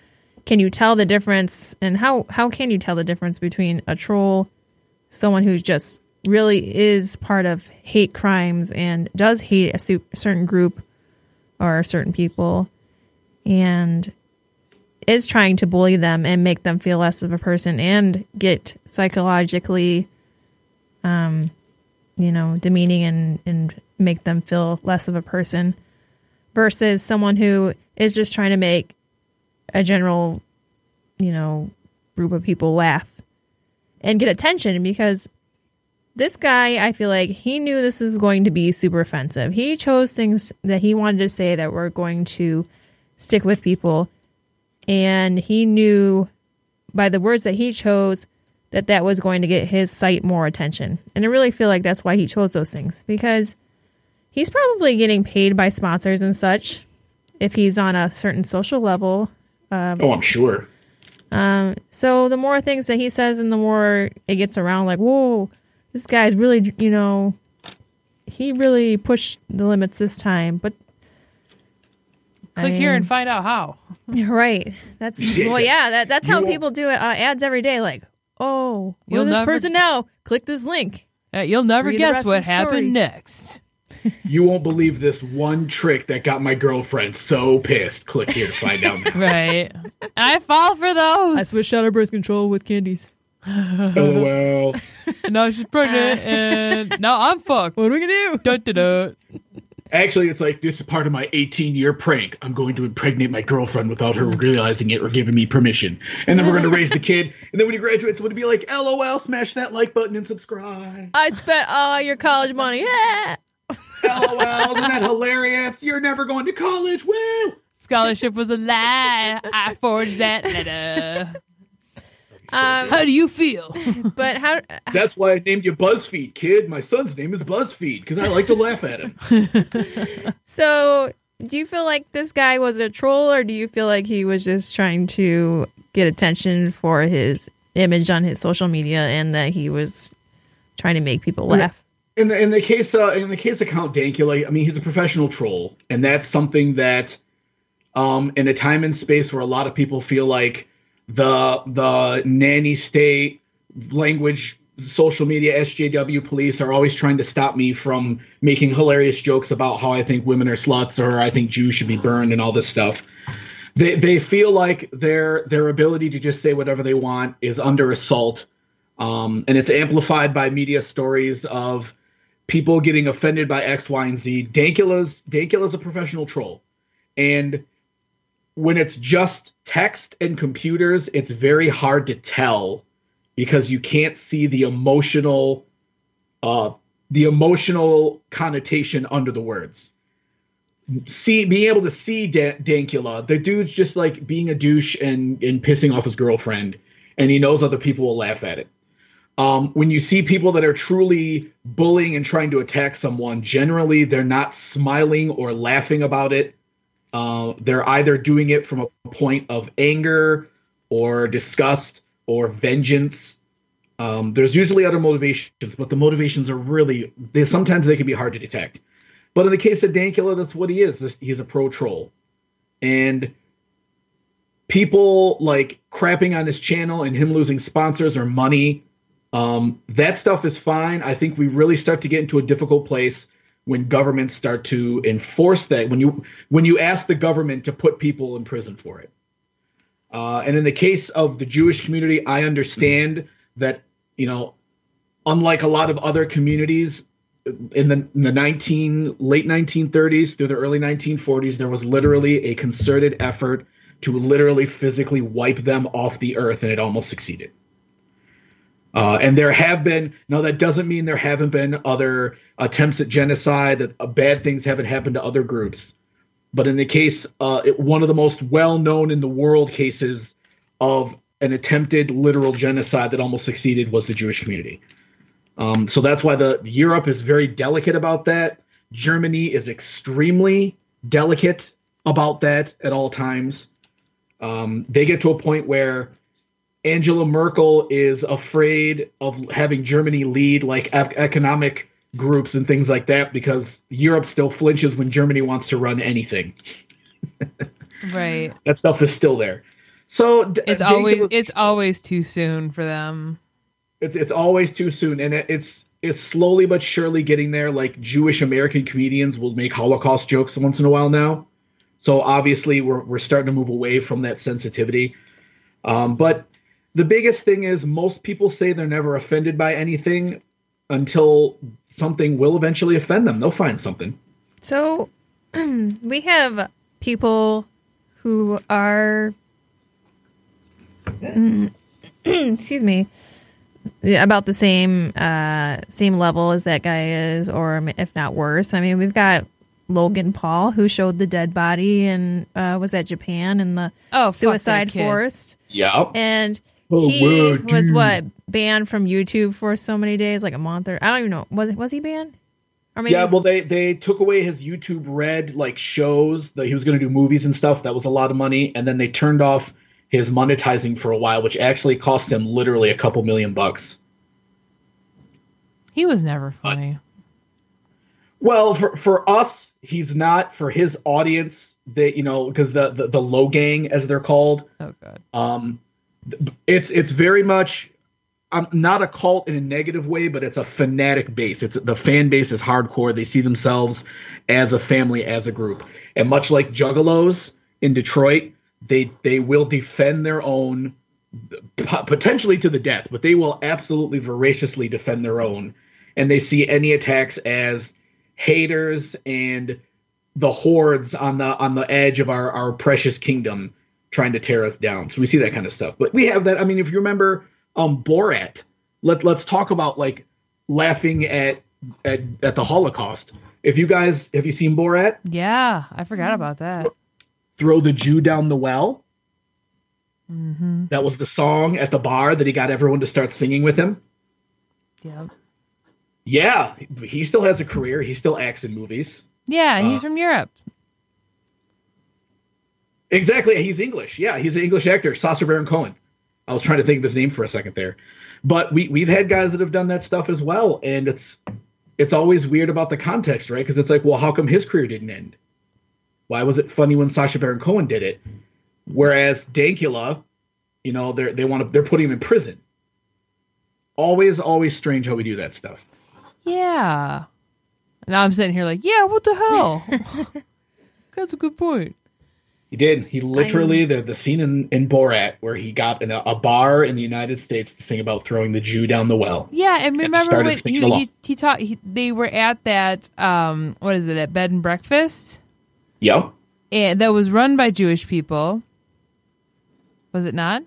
can you tell the difference and how how can you tell the difference between a troll, someone who just really is part of hate crimes and does hate a certain group or certain people and is trying to bully them and make them feel less of a person and get psychologically um you know demeaning and and make them feel less of a person versus someone who is just trying to make a general you know group of people laugh and get attention because this guy, I feel like he knew this was going to be super offensive. He chose things that he wanted to say that were going to stick with people. And he knew by the words that he chose that that was going to get his site more attention. And I really feel like that's why he chose those things because he's probably getting paid by sponsors and such if he's on a certain social level. Um, oh, I'm sure. Um, so the more things that he says and the more it gets around, like, whoa, this guy's really, you know, he really pushed the limits this time. But Click here and find out how. right, that's well, yeah, that, that's how people do it. Uh, ads every day, like, oh, we're You'll this never- person now. Click this link. Uh, you'll never guess what the story. happened next. You won't believe this one trick that got my girlfriend so pissed. Click here to find out. Right. I fall for those. I switched out of birth control with candies. LOL. And now she's pregnant, and now I'm fucked. What are we gonna do? Dun, dun, dun. Actually, it's like this is part of my 18 year prank. I'm going to impregnate my girlfriend without her realizing it or giving me permission. And then we're going to raise the kid. And then when he graduates, it's going to be like, LOL, smash that like button and subscribe. I spent all your college money. Yeah. LOL, isn't that hilarious? You're never going to college. Woo! Scholarship was a lie. I forged that letter. Um, How do you feel? but how? That's why I named you BuzzFeed, kid. My son's name is BuzzFeed because I like to laugh at him. So, do you feel like this guy was a troll, or do you feel like he was just trying to get attention for his image on his social media, and that he was trying to make people laugh? in the in the case uh, in the case of Count Dankula, I mean he's a professional troll, and that's something that um, in a time and space where a lot of people feel like the the nanny state language social media SJW police are always trying to stop me from making hilarious jokes about how I think women are sluts or I think Jews should be burned and all this stuff. They they feel like their their ability to just say whatever they want is under assault, um, and it's amplified by media stories of people getting offended by X, Y, and Z. Dankula's Dankula's a professional troll, and when it's just text and computers, it's very hard to tell because you can't see the emotional uh, the emotional connotation under the words. See, being able to see Dan- Dankula, the dude's just like being a douche and and pissing off his girlfriend, and he knows other people will laugh at it. Um, when you see people that are truly bullying and trying to attack someone, generally they're not smiling or laughing about it. Uh, they're either doing it from a point of anger or disgust or vengeance. Um, there's usually other motivations, but the motivations are really they sometimes they can be hard to detect. But in the case of Dankula, that's what he is. He's a pro troll, and people like crapping on his channel and him losing sponsors or money. Um, that stuff is fine. I think we really start to get into a difficult place when governments start to enforce that. When you when you ask the government to put people in prison for it. Uh, and in the case of the Jewish community, I understand that you know, unlike a lot of other communities, in the, in the 19 late 1930s through the early 1940s, there was literally a concerted effort to literally physically wipe them off the earth, and it almost succeeded. Uh, and there have been now that doesn't mean there haven't been other attempts at genocide that uh, bad things haven't happened to other groups. But in the case uh, it, one of the most well known in the world cases of an attempted literal genocide that almost succeeded was the jewish community. Um, so that's why the europe is very delicate about that. Germany is extremely delicate about that at all times. Um, they get to a point where Angela Merkel is afraid of having Germany lead like economic groups and things like that because Europe still flinches when Germany wants to run anything. right. That stuff is still there. So it's always it's always too soon for them. It's it's always too soon, and it, it's it's slowly but surely getting there. Like Jewish American comedians will make Holocaust jokes once in a while now. So obviously we're we're starting to move away from that sensitivity. Um, but the biggest thing is most people say they're never offended by anything until something will eventually offend them. They'll find something. So we have people who are excuse me about the same uh same level as that guy is or if not worse. I mean, we've got Logan Paul who showed the dead body and uh was at Japan in the oh, suicide forest. Yeah. And Oh, he was what banned from YouTube for so many days, like a month or I don't even know. Was was he banned? Or maybe yeah, well they they took away his YouTube Red like shows that he was going to do movies and stuff. That was a lot of money, and then they turned off his monetizing for a while, which actually cost him literally a couple million bucks. He was never funny. well, for for us, he's not. For his audience, that you know because the, the the Logang as they're called. Oh god. Um it's it's very much um, not a cult in a negative way, but it's a fanatic base. It's the fan base is hardcore. They see themselves as a family, as a group, and much like Juggalos in Detroit, they they will defend their own, potentially to the death, but they will absolutely voraciously defend their own, and they see any attacks as haters and the hordes on the on the edge of our our precious kingdom trying to tear us down. So we see that kind of stuff. But we have that. I mean, if you remember um, Borat, let let's talk about like laughing at at, at the Holocaust. If you guys have you seen Borat? Yeah, I forgot about that. Throw the Jew down the well. Mm-hmm. That was the song at the bar that he got everyone to start singing with him. Yeah. Yeah, he still has a career. He still acts in movies. Yeah, he's uh, from Europe. Exactly. He's English. Yeah, he's an English actor, Sacha Baron Cohen. I was trying to think of his name for a second there. But we we've had guys that have done that stuff as well, and it's it's always weird about the context, right? Because it's like, well, how come his career didn't end? Why was it funny when Sacha Baron Cohen did it? Whereas Dankula, you know, they they want to they're putting him in prison. always, always strange how we do that stuff. Yeah. Now I'm sitting here like, yeah, what the hell? That's a good point. He did. He literally the the scene in, in Borat where he got in a, a bar in the United States to sing about throwing the Jew down the well. Yeah, and remember started when he he, he taught he, they were at that um what is it that bed and breakfast Yep. and that was run by Jewish people. Was it not?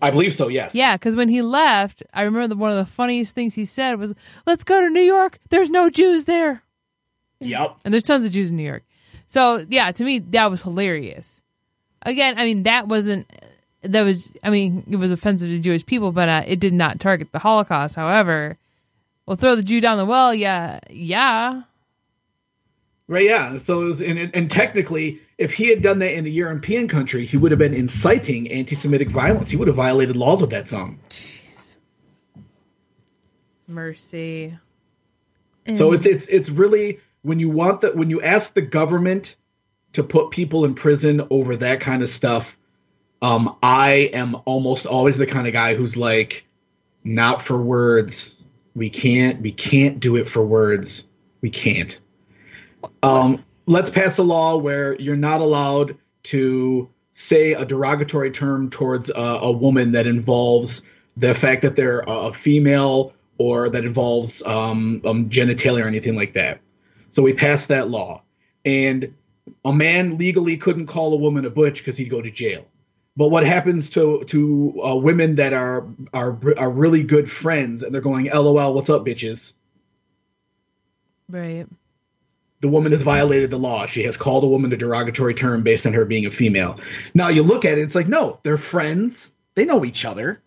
I believe so. Yes. Yeah, because when he left, I remember the, one of the funniest things he said was, "Let's go to New York. There's no Jews there." Yep. and there's tons of Jews in New York. So yeah, to me that was hilarious. Again, I mean that wasn't that was I mean it was offensive to Jewish people, but uh, it did not target the Holocaust. However, well, throw the Jew down the well, yeah, yeah, Right. Yeah. So it was, and, and technically, if he had done that in a European country, he would have been inciting anti-Semitic violence. He would have violated laws with that song. mercy. So it's it's it's really when you want the when you ask the government to put people in prison over that kind of stuff. Um, I am almost always the kind of guy who's like, not for words. We can't we can't do it for words. We can't. Um, let's pass a law where you're not allowed to say a derogatory term towards a, a woman that involves the fact that they're a female or that involves um, um, genitalia or anything like that. So we passed that law, and a man legally couldn't call a woman a butch because he'd go to jail. But what happens to to uh, women that are are are really good friends and they're going, "LOL, what's up, bitches?" Right. the woman has violated the law. She has called a woman a derogatory term based on her being a female. Now you look at it, it's like, no, they're friends. They know each other.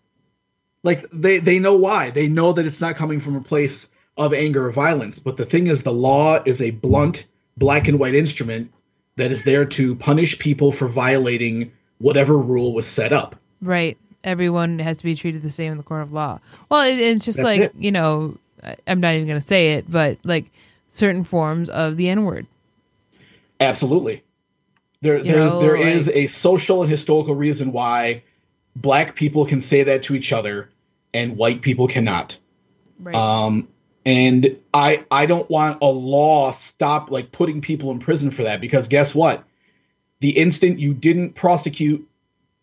Like they, they know why. They know that it's not coming from a place of anger or violence. But the thing is the law is a blunt black and white instrument that is there to punish people for violating whatever rule was set up. Right. Everyone has to be treated the same in the court of law. Well, it, it's just That's like it. you know, I'm not even going to say it, but like certain forms of the N word. Absolutely. There, there, know, there is like- a social and historical reason why black people can say that to each other and white people cannot. Right. Um, and I, I don't want a law stop like putting people in prison for that because guess what? The instant you didn't prosecute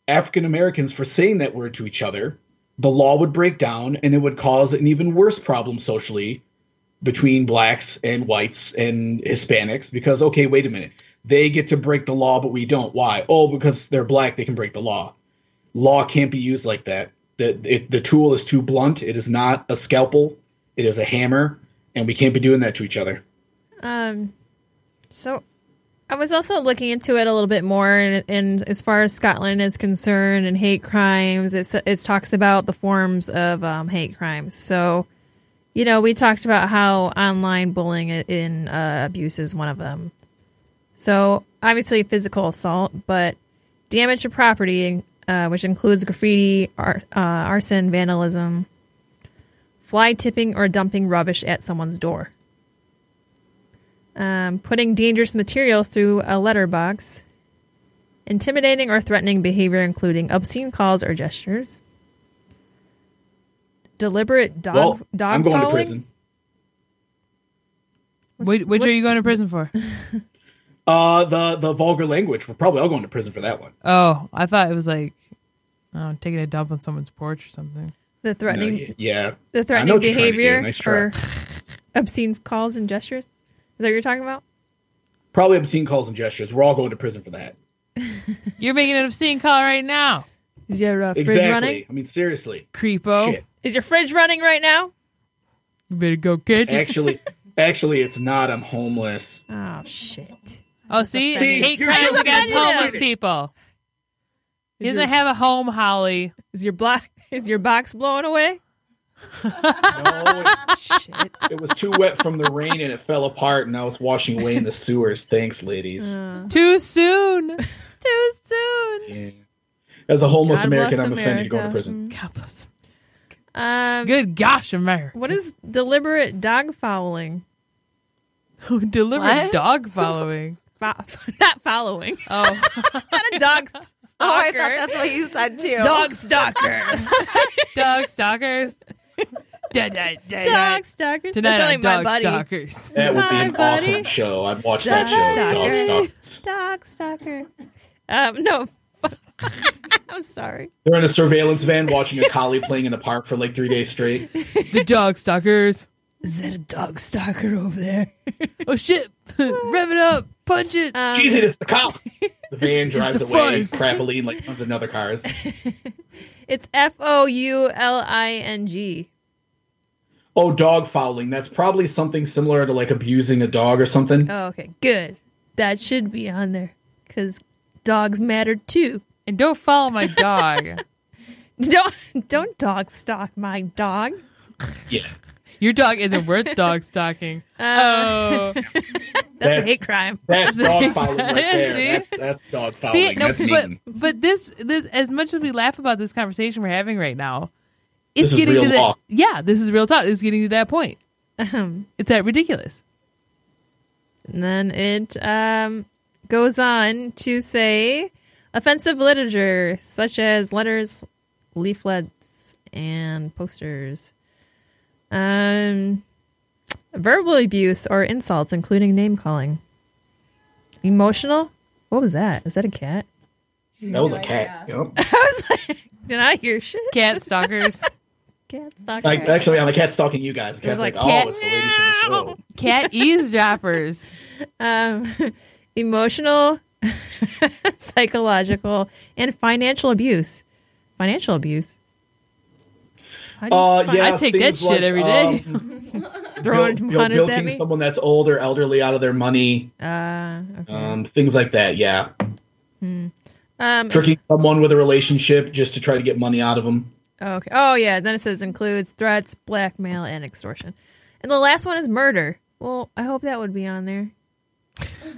African Americans for saying that word to each other, the law would break down and it would cause an even worse problem socially between blacks and whites and Hispanics because okay, wait a minute. They get to break the law but we don't. Why? Oh, because they're black, they can break the law. Law can't be used like that. The it, the tool is too blunt. It is not a scalpel. It is a hammer and we can't be doing that to each other. Um, so I was also looking into it a little bit more, and, and as far as Scotland is concerned and hate crimes, it's, it talks about the forms of um, hate crimes. So, you know, we talked about how online bullying in uh, abuse is one of them. So, obviously, physical assault, but damage to property, uh, which includes graffiti, ar- uh, arson, vandalism, fly tipping, or dumping rubbish at someone's door um, putting dangerous materials through a letterbox, intimidating or threatening behavior, including obscene calls or gestures, deliberate dog well, dog I'm going to fouling. prison. which which are you going to prison for? Uh, the the vulgar language. We're probably all going to prison for that one. Oh, I thought it was like oh, taking a dump on someone's porch or something. The threatening, y- yeah. the threatening what you're trying to do. behavior Nice or obscene calls and gestures. Is that what you're talking about? Probably obscene calls and gestures. We're all going to prison for that. You're making an obscene call right now, Is your uh, fridge exactly. running? I mean, seriously. creepo. Shit. Is your fridge running right now? You better go catch it. Actually, actually, it's not. I'm homeless. Oh shit! Oh, see, offended. hate You're crimes against homeless people. He doesn't your- have a home, Holly. Is your block? Is your box blowing away? No, it, it was too wet from the rain and it fell apart, and I was washing away in the sewers. Thanks, ladies. Too soon. Too soon. Yeah. As a homeless God American, I'm offended going to America. prison. God bless. Um, Good gosh, America. what is deliberate dog fouling? Deliberate What? dog following. Fo- not following. Oh, not a dog stalker. Oh, I thought that's what you said too. dog stalker. dog stalkers. Da, da, da, da. Dog stalkers. Tonight That's on like my Dog buddy. Stalkers. That would be Hi, an buddy. awesome show. I'd watch Dog that show. stalker. Dog stalk. Dog stalker. Um, no. I'm sorry. They're in a surveillance van watching a collie playing in the park for like three days straight. The Dog Stalkers. Is that a dog stalker over there? Oh shit! Rev it up, punch it. Um, Jesus, it's the collie. The van it's drives the away, fuzz. crappily, like tons of other cars. It's F O U L I N G. Oh, dog fouling. That's probably something similar to like abusing a dog or something. Oh, okay. Good. That should be on there because dogs matter too. And don't follow my dog. Don't don't dog stalk my dog. Yeah. Your dog isn't worth dog stalking. oh, That's a hate crime. That's dog fouling right there. See? That's, that's dog fouling. see, no, that's but mean. but this this as much as we laugh about this conversation we're having right now, it's getting to that. talk. Yeah, this is real talk. It's getting to that point. It's that ridiculous. And then it um, goes on to say offensive literature, such as letters, leaflets, and posters. Um, verbal abuse or insults, including name calling. Emotional? What was that? Is that a cat? That was a cat. Yep. I was like, did I hear shit? Cat stalkers, Cat stalker. Like, actually, I'm a cat stalking you guys. Cat's was like, like, oh, cat- it's the ladies from the show. cat eavesdroppers. um, emotional, psychological, and financial abuse. Financial abuse. You Uh, yeah, I take that shit like, every day. um, throwing bil- bil- hunters at bilking me. someone that's old or elderly out of their money, Uh, okay. um, things like that. Yeah, Um, tricking someone with a relationship just to try to get money out of them. okay. Oh yeah. Then it says includes threats, blackmail, and extortion. And the last one is murder. Well, I hope that would be on there.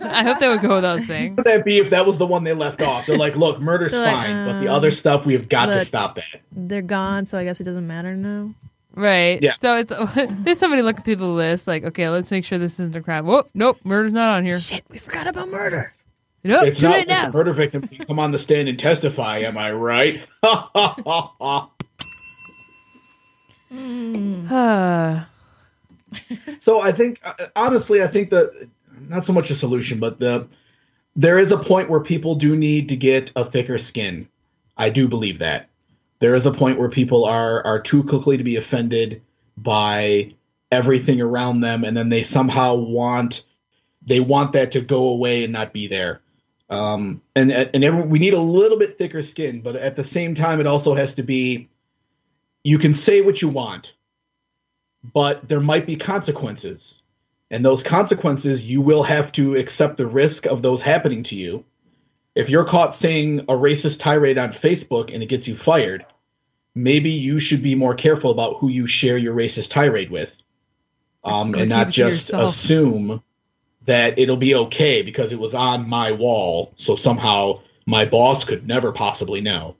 I hope they would go without saying. What would that be if that was the one they left off? They're like, look, murder's They're like, fine, but the um, other stuff we have got to stop that. They're gone, so I guess it doesn't matter now. Right. Yeah. So it's there's somebody looking through the list, like, okay, let's make sure this isn't a crime. Whoop, nope, murder's not on here. Shit, we forgot about murder. Nope, It's too not late now. a murder victim can come on the stand and testify. Am I right? Uh, So I think, uh, honestly, I think that not so much a solution, but the there is a point where people do need to get a thicker skin. I do believe that there is a point where people are are too quickly to be offended by everything around them, and then they somehow want they want that to go away and not be there. Um, and and every, we need a little bit thicker skin, but at the same time, it also has to be. You can say what you want, but there might be consequences. And those consequences, you will have to accept the risk of those happening to you. If you're caught saying a racist tirade on Facebook and it gets you fired, maybe you should be more careful about who you share your racist tirade with. Um, and not just yourself. assume that it'll be okay because it was on my wall, so somehow my boss could never possibly know.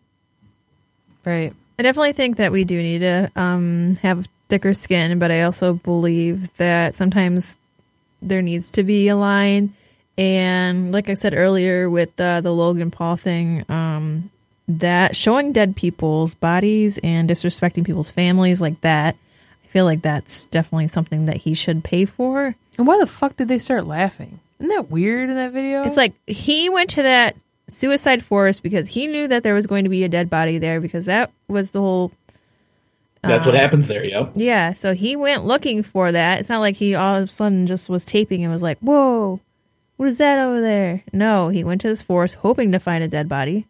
right. I definitely think that we do need to um, have thicker skin, but I also believe that sometimes there needs to be a line. And like I said earlier with uh, the Logan Paul thing, um, that showing dead people's bodies and disrespecting people's families like that, I feel like that's definitely something that he should pay for. And why the fuck did they start laughing? Isn't that weird in that video? It's like he went to that suicide forest because he knew that there was going to be a dead body there because that was the whole That's what happens there, yo. Yeah, so he went looking for that. It's not like he all of a sudden just was taping and was like, "Whoa, what is that over there?" No, he went to this forest hoping to find a dead body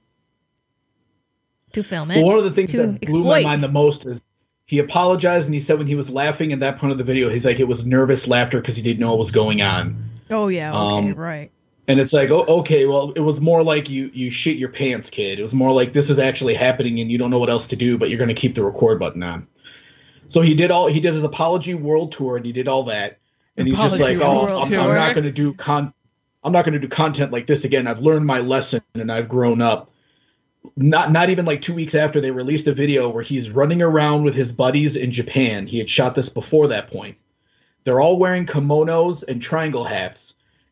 to film it. Well, one of the things that blew exploit. my mind the most is he apologized and he said when he was laughing at that point of the video, he's like, it was nervous laughter because he didn't know what was going on. oh yeah, okay, Um, right. And it's like, oh, okay, well, it was more like you you shit your pants, kid. It was more like this is actually happening and you don't know what else to do, but you're going to keep the record button on. So he did all he did his apology world tour and he did all that, and he's just like, oh, I'm, I'm not going to do con, I'm not going to do content like this again. I've learned my lesson and I've grown up. Not not even like two weeks after they released a video where he's running around with his buddies in Japan. He had shot this before that point. They're all wearing kimonos and triangle hats,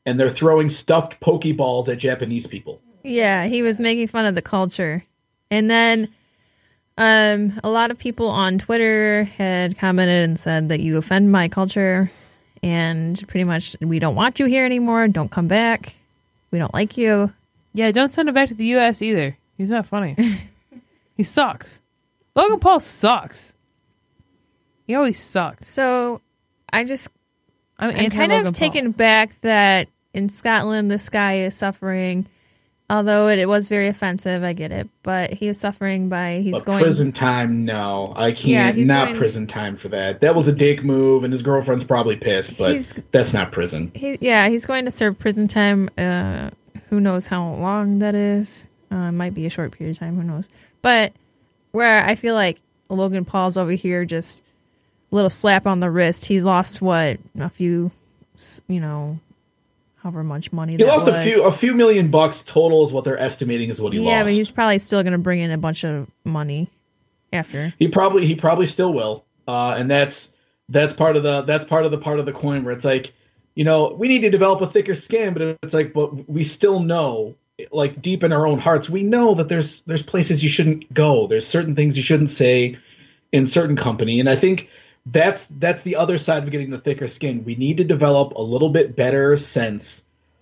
and they're throwing stuffed pokeballs at Japanese people. Yeah, he was making fun of the culture, and then Um, a lot of people on Twitter had commented and said that you offend my culture, and pretty much we don't want you here anymore. Don't come back. We don't like you. Yeah, don't send him back to the U.S. either. He's not funny. he sucks. Logan Paul sucks. He always sucks. So, I just I'm, I'm anti kind Logan of Paul. taken back that in Scotland this guy is suffering. Although it, it was very offensive, I get it, but he is suffering by he's But going. prison time, no, I can't. Yeah, he's not going- prison time for that. That was a dick move, and his girlfriend's probably pissed, but He's- that's not prison. He, yeah, he's going to serve prison time. Uh, who knows how long that is? Uh, it might be a short period of time. Who knows? But where I feel like Logan Paul's over here, just a little slap on the wrist. He lost what a few, s- you know, however much money He that lost was. a few, a few million bucks total is what they're estimating is what he yeah, lost. Yeah, but he's probably still going to bring in a bunch of money after. He probably he probably still will, uh, and that's that's part of the that's part of the part of the coin where it's like, you know, we need to develop a thicker skin, but it's like, but we still know, like deep in our own hearts, we know that there's there's places you shouldn't go. There's certain things you shouldn't say in certain company, and I think that's that's the other side of getting the thicker skin. We need to develop a little bit better sense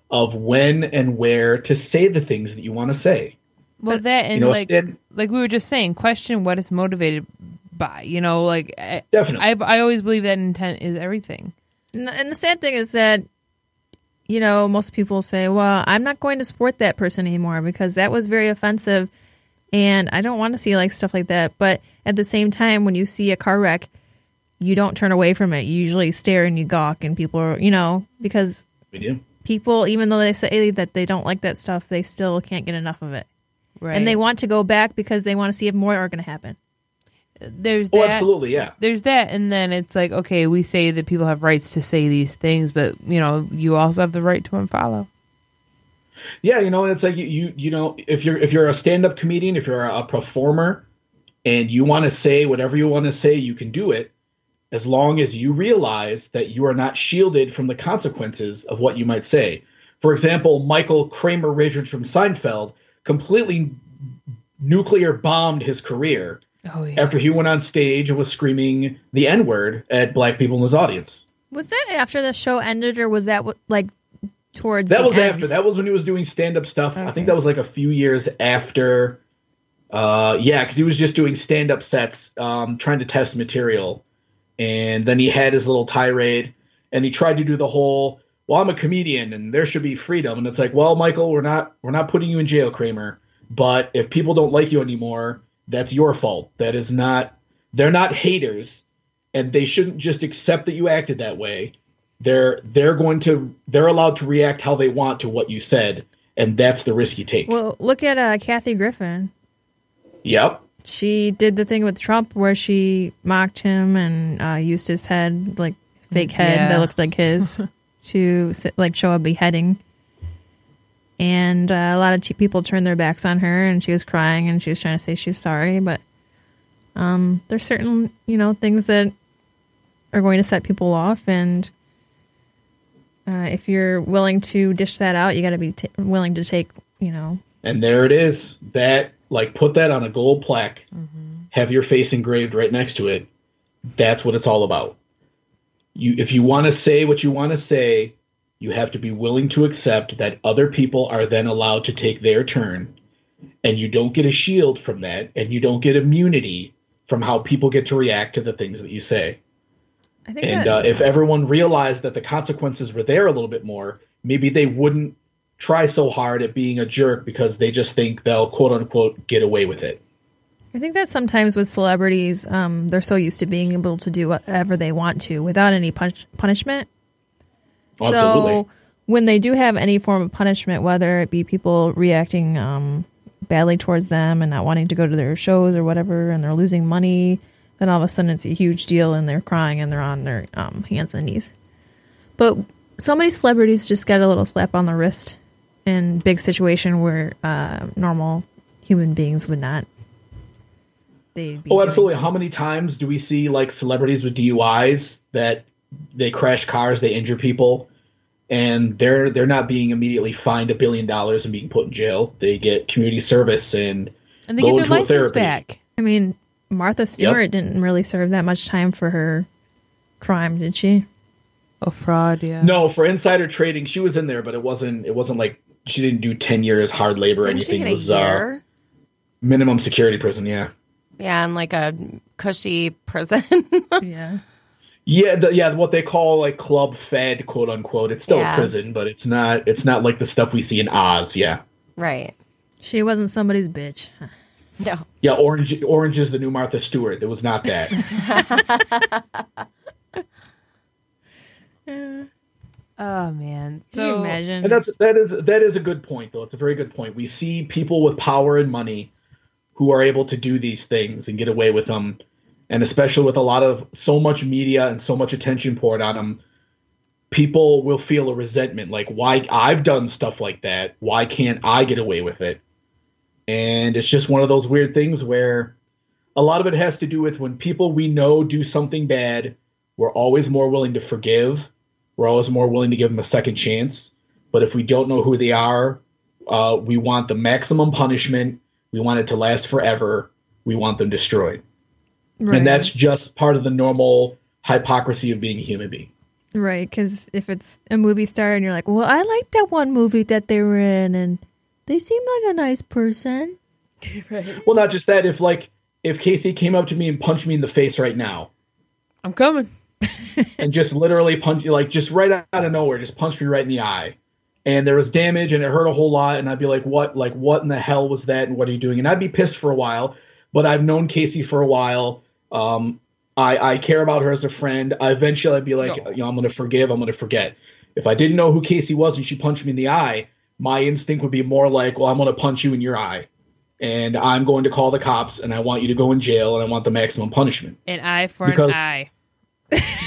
of when and where to say the things that you want to say. Well, that and know, like Sid- like we were just saying, question what it's motivated by. You know, like I, Definitely. I I always believe that intent is everything. And, and the sad thing is that, you know, most people say, well, I'm not going to support that person anymore because that was very offensive. And I don't want to see like stuff like that. But at the same time, when you see a car wreck, you don't turn away from it. You usually stare and you gawk, and people are, you know, because We do. people, even though they say that they don't like that stuff, they still can't get enough of it. Right. And they want to go back because they want to see if more are going to happen. there's Oh, that. absolutely, yeah. There's that, and then it's like, okay, we say that people have rights to say these things, but you know, you also have the right to unfollow. Yeah, you know, it's like you, you you know, if you're if you're a stand-up comedian, if you're a performer, and you want to say whatever you want to say, you can do it, as long as you realize that you are not shielded from the consequences of what you might say. For example, Michael Kramer Richards from Seinfeld completely nuclear bombed his career Oh yeah. after he went on stage and was screaming the N-word at black people in his audience. Was that after the show ended, or was that like towards That the was end? after. That was when he was doing stand up stuff. I think that was like a few years after. Uh, yeah, because he was just doing stand up sets, um, trying to test material, and then he had his little tirade, and he tried to do the whole, "Well, I'm a comedian, and there should be freedom," and it's like, "Well, Michael, we're not we're not putting you in jail, Kramer, but if people don't like you anymore, that's your fault. That is not. They're not haters, and they shouldn't just accept that you acted that way." they're they're going to they're allowed to react how they want to what you said and that's the risk you take Well, look at uh, Kathy Griffin. yep She did the thing with Trump where she mocked him and uh, used his head, like fake head Yeah. that looked like his, to like show a beheading. And uh, a lot of people turned their backs on her, and she was crying, and she was trying to say she's sorry. But um, there's certain, you know, things that are going to set people off, and uh, if you're willing to dish that out, you got to be t- willing to take, you know, and there it is that like put that on a gold plaque have your face engraved right next to it. That's what it's all about. You if you want to say what you want to say you have to be willing to accept that other people are then allowed to take their turn and you don't get a shield from that and you don't get immunity from how people get to react to the things that you say. I think And that, uh, if everyone realized that the consequences were there a little bit more, maybe they wouldn't try so hard at being a jerk because they just think they'll quote unquote get away with it. I think that sometimes with celebrities, um, they're so used to being able to do whatever they want to without any punish- punishment. Absolutely. So when they do have any form of punishment, whether it be people reacting um, badly towards them and not wanting to go to their shows or whatever, and they're losing money, then all of a sudden it's a huge deal and they're crying and they're on their um, hands and knees. But so many celebrities just get a little slap on the wrist in big situation where uh, normal human beings would not. They'd be Oh, doing- absolutely. How many times do we see like celebrities with DUIs that they crash cars, they injure people, and they're they're not being immediately fined a billion dollars and being put in jail. They get community service and And they go get their into license therapy. back. I mean, Martha Stewart didn't really serve that much time for her crime, did she? Oh, fraud. Yeah. No, for insider trading, she was in there, but it wasn't. It wasn't like she didn't do ten years hard labor or Didn't she anything. get a it was uh, minimum security prison. Yeah. yeah, in like a cushy prison. Yeah. Yeah, the, yeah, what they call like club fed, quote unquote. It's still Yeah. a prison, but it's not. It's not like the stuff we see in Oz. Yeah, right. She wasn't somebody's bitch. No. yeah. Orange, Orange is the new Martha Stewart. It was not that. Oh man. Can you So imagine? and that's that is that is a good point, though. It's a very good point. We see people with power and money who are able to do these things and get away with them, and especially with a lot of so much media and so much attention poured on them. People will feel a resentment, like why I've done stuff like that. Why can't I get away with it? And it's just one of those weird things where a lot of it has to do with when people we know do something bad, we're always more willing to forgive. We're always more willing to give them a second chance. But if we don't know who they are, uh, we want the maximum punishment. We want it to last forever. We want them destroyed. right. And that's just part of the normal hypocrisy of being a human being. Right, because if it's a movie star and you're like, well, I like that one movie that they were in, and they seem like a nice person. right. Well, not just that. If like if Casey came up to me and punched me in the face right now, I'm coming. And just literally punch you like just right out of nowhere, just punched me right in the eye, and there was damage and it hurt a whole lot, and I'd be like, what? Like what in the hell was that? And what are you doing? And I'd be pissed for a while. But I've known Casey for a while. Um, I, I care about her as a friend. I eventually I'd be like, you know, I'm going to forgive. I'm going to forget. If I didn't know who Casey was and she punched me in the eye, my instinct would be more like, well, I'm going to punch you in your eye, and I'm going to call the cops, and I want you to go in jail, and I want the maximum punishment. An eye for Because- an eye.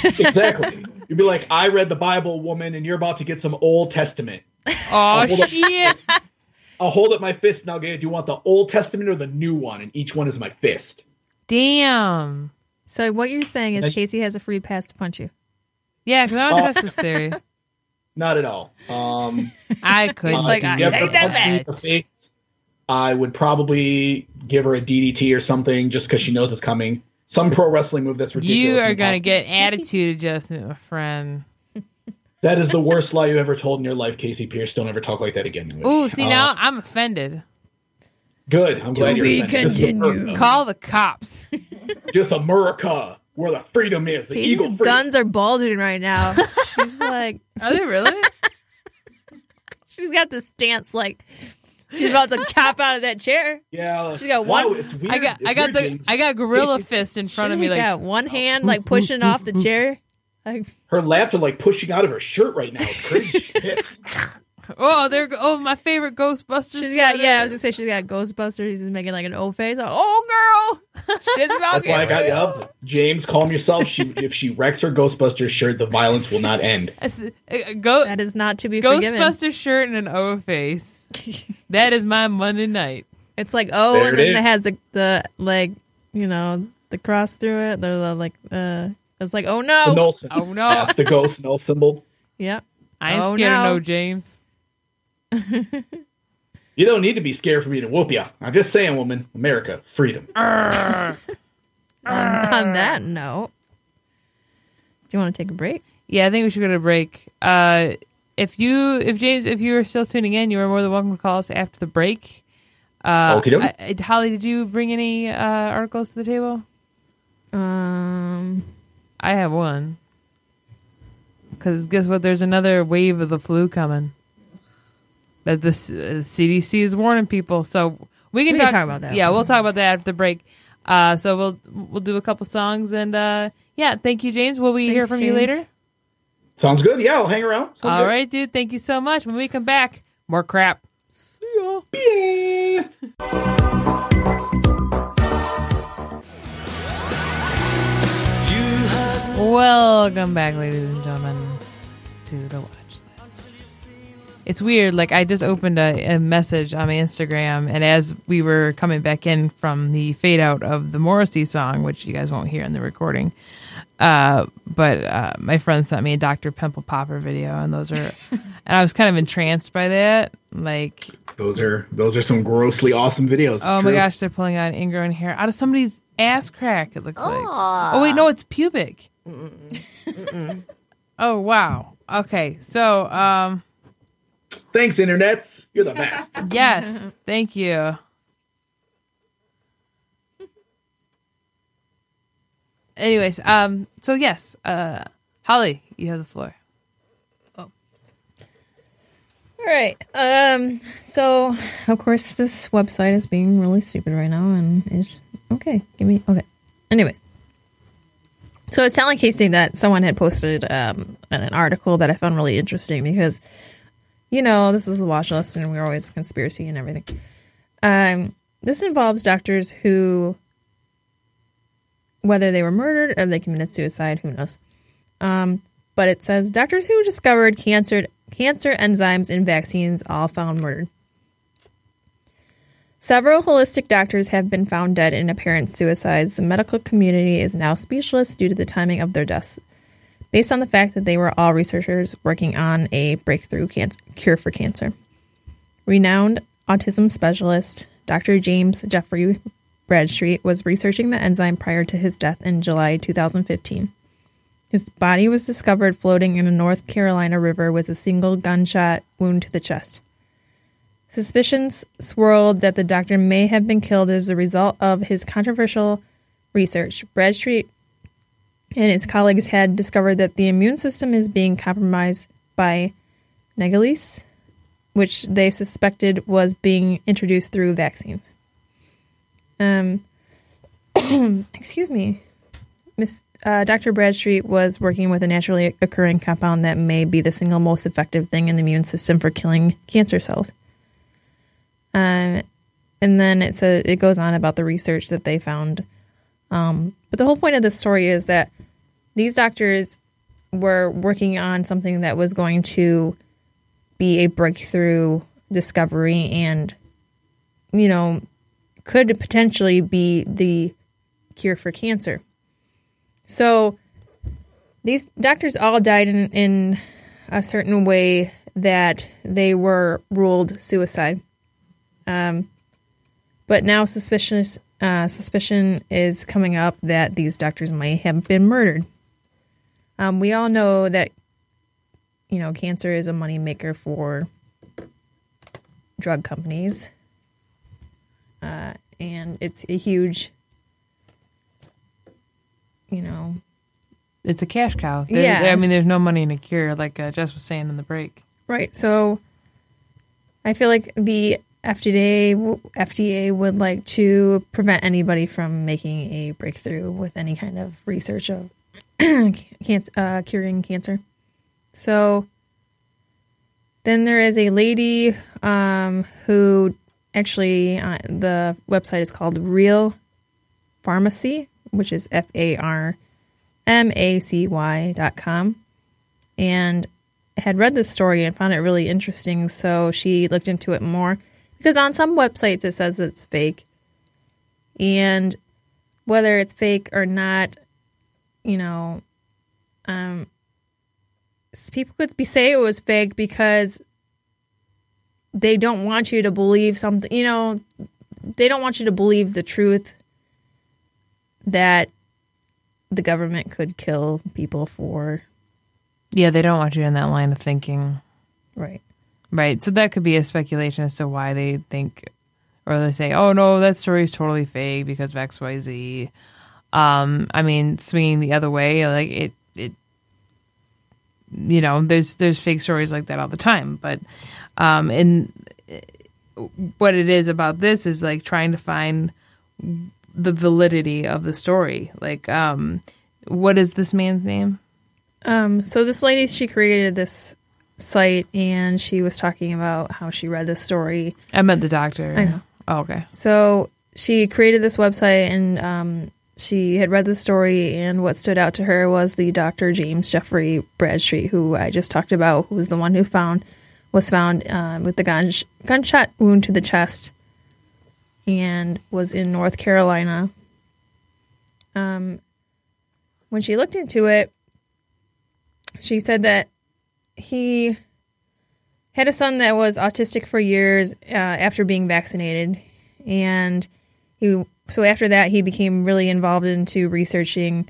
Exactly. You'd be like, I read the Bible, woman, and you're about to get some Old Testament. Oh hold up. shit. I'll hold up my fist and I'll get. Do you want the Old Testament or the new one? And each one is my fist. Damn. So what you're saying is Thank- Casey has a free pass to punch you. Yeah, because I don't trust this theory. Not at all. Um, I could. uh, like, I take that punch back. I would probably give her a DDT or something just because she knows it's coming. Some pro wrestling move that's ridiculous. You are gonna get attitude adjustment, my friend. That is the worst lie you ever told in your life, Casey Pierce. Don't ever talk like that again. to. Ooh, see Uh, now I'm offended. Good. I'm glad you're be offended. This is continued. Call the cops. Just America, where the freedom is. The Casey's eagle freedom. guns are bulging right now. She's like, Are they really? she's got this stance like she's about to chop out of that chair. Yeah, She got one- it's. I got It's I got the James. I got gorilla fist in front of me like got one hand like pushing off the chair. Like, her laps are like pushing out of her shirt right now. It's crazy. She's pissed. oh there go oh my favorite Ghostbusters. she's got yeah, I was gonna say she's got Ghostbusters. He's making like an O face. Like, oh girl, shit's about That's why I got you up. James, calm yourself. She, if she wrecks her Ghostbusters shirt, the violence will not end. I s- uh, Go, That is not to be forgiven. Ghostbuster shirt and an O face. that is my Monday night. It's like oh, There and then is. it has the the like you know the cross through it. They're the, like uh, it's like oh no, Oh no, That's the ghost null symbol. yeah. I ain't Oh, scared no. of no James. You don't need to be scared for me to whoop you. I'm just saying, woman. America, freedom. On, on that note, do you want to take a break? Yeah, I think we should go to a break. Uh, if you, if James, if you are still tuning in, you are more than welcome to call us after the break. Uh, I- I- Holly, did you bring any uh, articles to the table? Um, I have one. Because guess what? There's another wave of the flu coming. That the uh, CDC is warning people. So we can, We can talk, talk about that. Yeah, we'll talk about that after the break. Uh, so we'll we'll do a couple songs and uh, yeah, thank you, James. Will we hear Thanks, from you later? Sounds good. Yeah, I'll hang around. Sounds All good. right, dude. Thank you so much. When we come back, more crap. Yeah. Welcome back, ladies and gentlemen, to the watch list. It's weird. Like I just opened a, a message on my Instagram, and as we were coming back in from the fade out of the Morrissey song, which you guys won't hear in the recording, uh, but uh, my friend sent me a Dr. Pimple Popper video, and those are, and I was kind of entranced by that. Like, Those are those are some grossly awesome videos. oh my gosh, they're pulling out ingrown hair out of somebody's ass crack. It looks like. Oh wait, no, it's pubic. oh wow. Okay, so um, Thanks, internet. You're the best. yes, thank you. Anyways, um, so yes, uh, Holly, you have the floor. Oh. All right. Um. So, of course, this website is being really stupid right now, and it's okay. Give me okay. Anyways, so it's telling Casey that someone had posted um an article that I found really interesting because, you know, this is a watch list, and we're always conspiracy and everything. Um, this involves doctors who, whether they were murdered or they committed suicide, who knows. Um, but it says doctors who discovered cancer cancer enzymes in vaccines all found murdered. Several holistic doctors have been found dead in apparent suicides. The medical community is now speechless due to the timing of their deaths, based on the fact that they were all researchers working on a breakthrough cure for cancer. Renowned autism specialist Dr. James Jeffrey Bradstreet was researching the enzyme prior to his death in July 2015. His body was discovered floating in a North Carolina river with a single gunshot wound to the chest. Suspicions swirled that the doctor may have been killed as a result of his controversial research. Bradstreet and his colleagues had discovered that the immune system is being compromised by nagalase, which they suspected was being introduced through vaccines. Um, excuse me. Miss uh, Dr. Bradstreet was working with a naturally occurring compound that may be the single most effective thing in the immune system for killing cancer cells. Um, and then it says it goes on about the research that they found. Um, but the whole point of this story is that these doctors were working on something that was going to be a breakthrough discovery and, you know, could potentially be the cure for cancer. So these doctors all died in, in a certain way that they were ruled suicide. Um, but now suspicious uh, suspicion is coming up that these doctors might have been murdered. Um, we all know that you know cancer is a moneymaker for drug companies, uh, and it's a huge, you know, It's a cash cow. There, Yeah. I mean, there's no money in a cure, like uh, Jess was saying in the break. Right. So I feel like the FDA FDA would like to prevent anybody from making a breakthrough with any kind of research of uh, curing cancer. So then there is a lady um, who actually uh, the website is called Real Farmacy, which is F A R M A C Y dot com, and had read this story and found it really interesting. So she looked into it more because on some websites it says it's fake. And whether it's fake or not, you know, um, people could be say it was fake because they don't want you to believe something, you know, they don't want you to believe the truth that the government could kill people for. Yeah, they don't want you in that line of thinking. Right. Right. So that could be a speculation as to why they think, or they say, oh, no, that story's totally fake because of XYZ. Um, I mean, swinging the other way, like it, it, you know, there's, there's fake stories like that all the time. But, um, and what it is about this is like trying to find the validity of the story. Like, um, what is this man's name? Um, so this lady, she created this site and she was talking about how she read this story. I meant the doctor. I know. Oh, okay. So she created this website and um, she had read the story and what stood out to her was the Dr. James Jeffrey Bradstreet, who I just talked about, who was the one who found was found uh, with the gun gunshot wound to the chest and was in North Carolina. Um, when she looked into it, she said that he had a son that was autistic for years uh, after being vaccinated, and he so after that, he became really involved into researching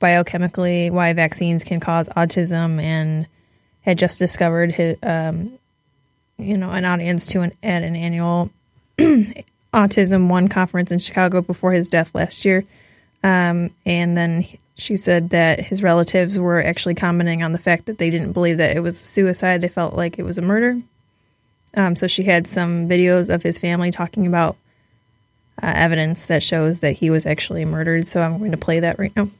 biochemically why vaccines can cause autism, and had just discovered his, um, you know, an audience to an at an annual Autism One conference in Chicago before his death last year. Um, and then she said that his relatives were actually commenting on the fact that they didn't believe that it was suicide; they felt like it was a murder. Um, so she had some videos of his family talking about uh, evidence that shows that he was actually murdered. So I'm going to play that right now.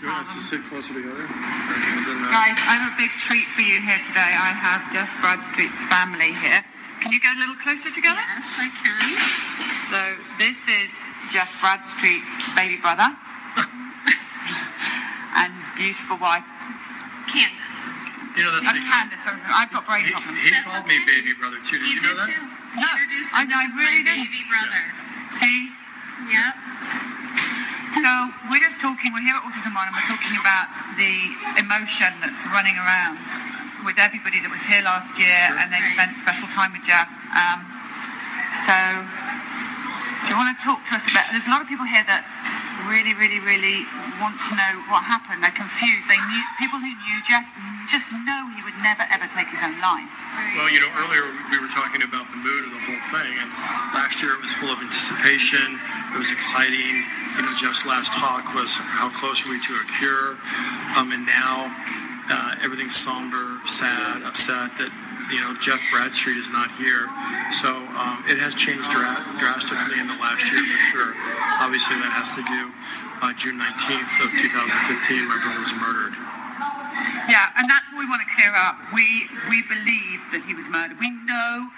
Do you want us to sit closer together? Guys, I have a big treat for you here today. I have Jeff Bradstreet's family here. Can you go a little closer together? Yes, I can. So this is Jeff Bradstreet's baby brother and his beautiful wife, Candace. You know, that's what he, Candace. I've got brain he, problems. he That's called okay. me baby brother too. Did He you know that? too. He No, introduced I him. know, I This is really my did. baby brother. See? Yep. So we're just talking, we're here at Autism One and we're talking about the emotion that's running around with everybody that was here last year and they spent special time with Jeff. Um, so do you want to talk to us about, there's a lot of people here that really, really, really want to know what happened. They're confused. They knew, people who knew Jeff just know he would never ever take his own life. Well, you know, earlier we were talking about the mood of the whole thing, and last year it was full of anticipation. It was exciting. You know, Jeff's last talk was how close are we to a cure, um, and now uh, everything's somber, sad, upset that you know Jeff Bradstreet is not here. So um, it has changed dra- drastically in the last year for sure. Obviously, that has to do uh, June 19th of 2015. My brother was murdered. Yeah, and that's what we want to clear up. We we believe that he was murdered. We know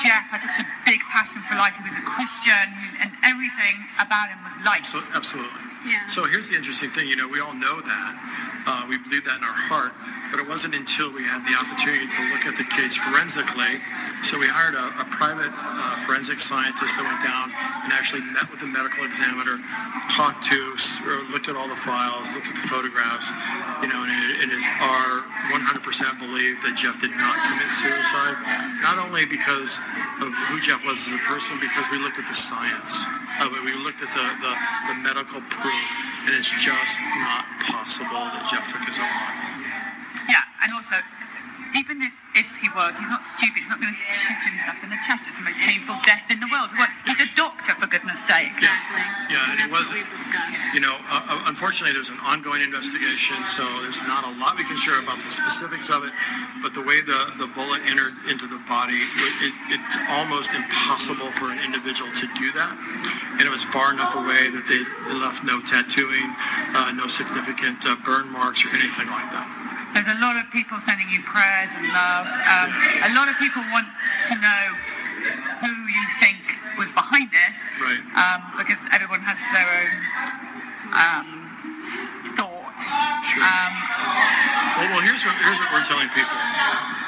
Jeff had such a big passion for life. He was a Christian, and everything about him was life. So, absolutely. Yeah. So here's the interesting thing. You know, we all know that. Uh, we believe that in our heart. But it wasn't until we had the opportunity to look at the case forensically. So we hired a, a private uh, forensic scientist that went down and actually met with the medical examiner, talked to, or looked at all the files, looked at the photographs. You know, and it, it is our 100% belief that Jeff did not commit suicide. Not only because of who Jeff was as a person, because we looked at the science of it. We looked at the, the, the medical proof, and it's just not possible that Jeff took his own life. Yeah, and also, even if, if he was, he's not stupid. He's not going to shoot himself in the chest. It's the most painful death in the world. Well, he's a doctor, for goodness sake. Exactly. Yeah, and it That's wasn't- what we've discussed. You know, uh, uh, unfortunately, there's an ongoing investigation, so there's not a lot we can share about the specifics of it. But the way the, the bullet entered into the body, it, it's almost impossible for an individual to do that. And it was far enough away that they left no tattooing, uh, no significant uh, burn marks or anything like that. There's a lot of people sending you prayers and love. Um, a lot of people want to know who you think was behind this. Right. Um, because everyone has their own um, thoughts. Sure. Um, Well, well, here's what here's what we're telling people.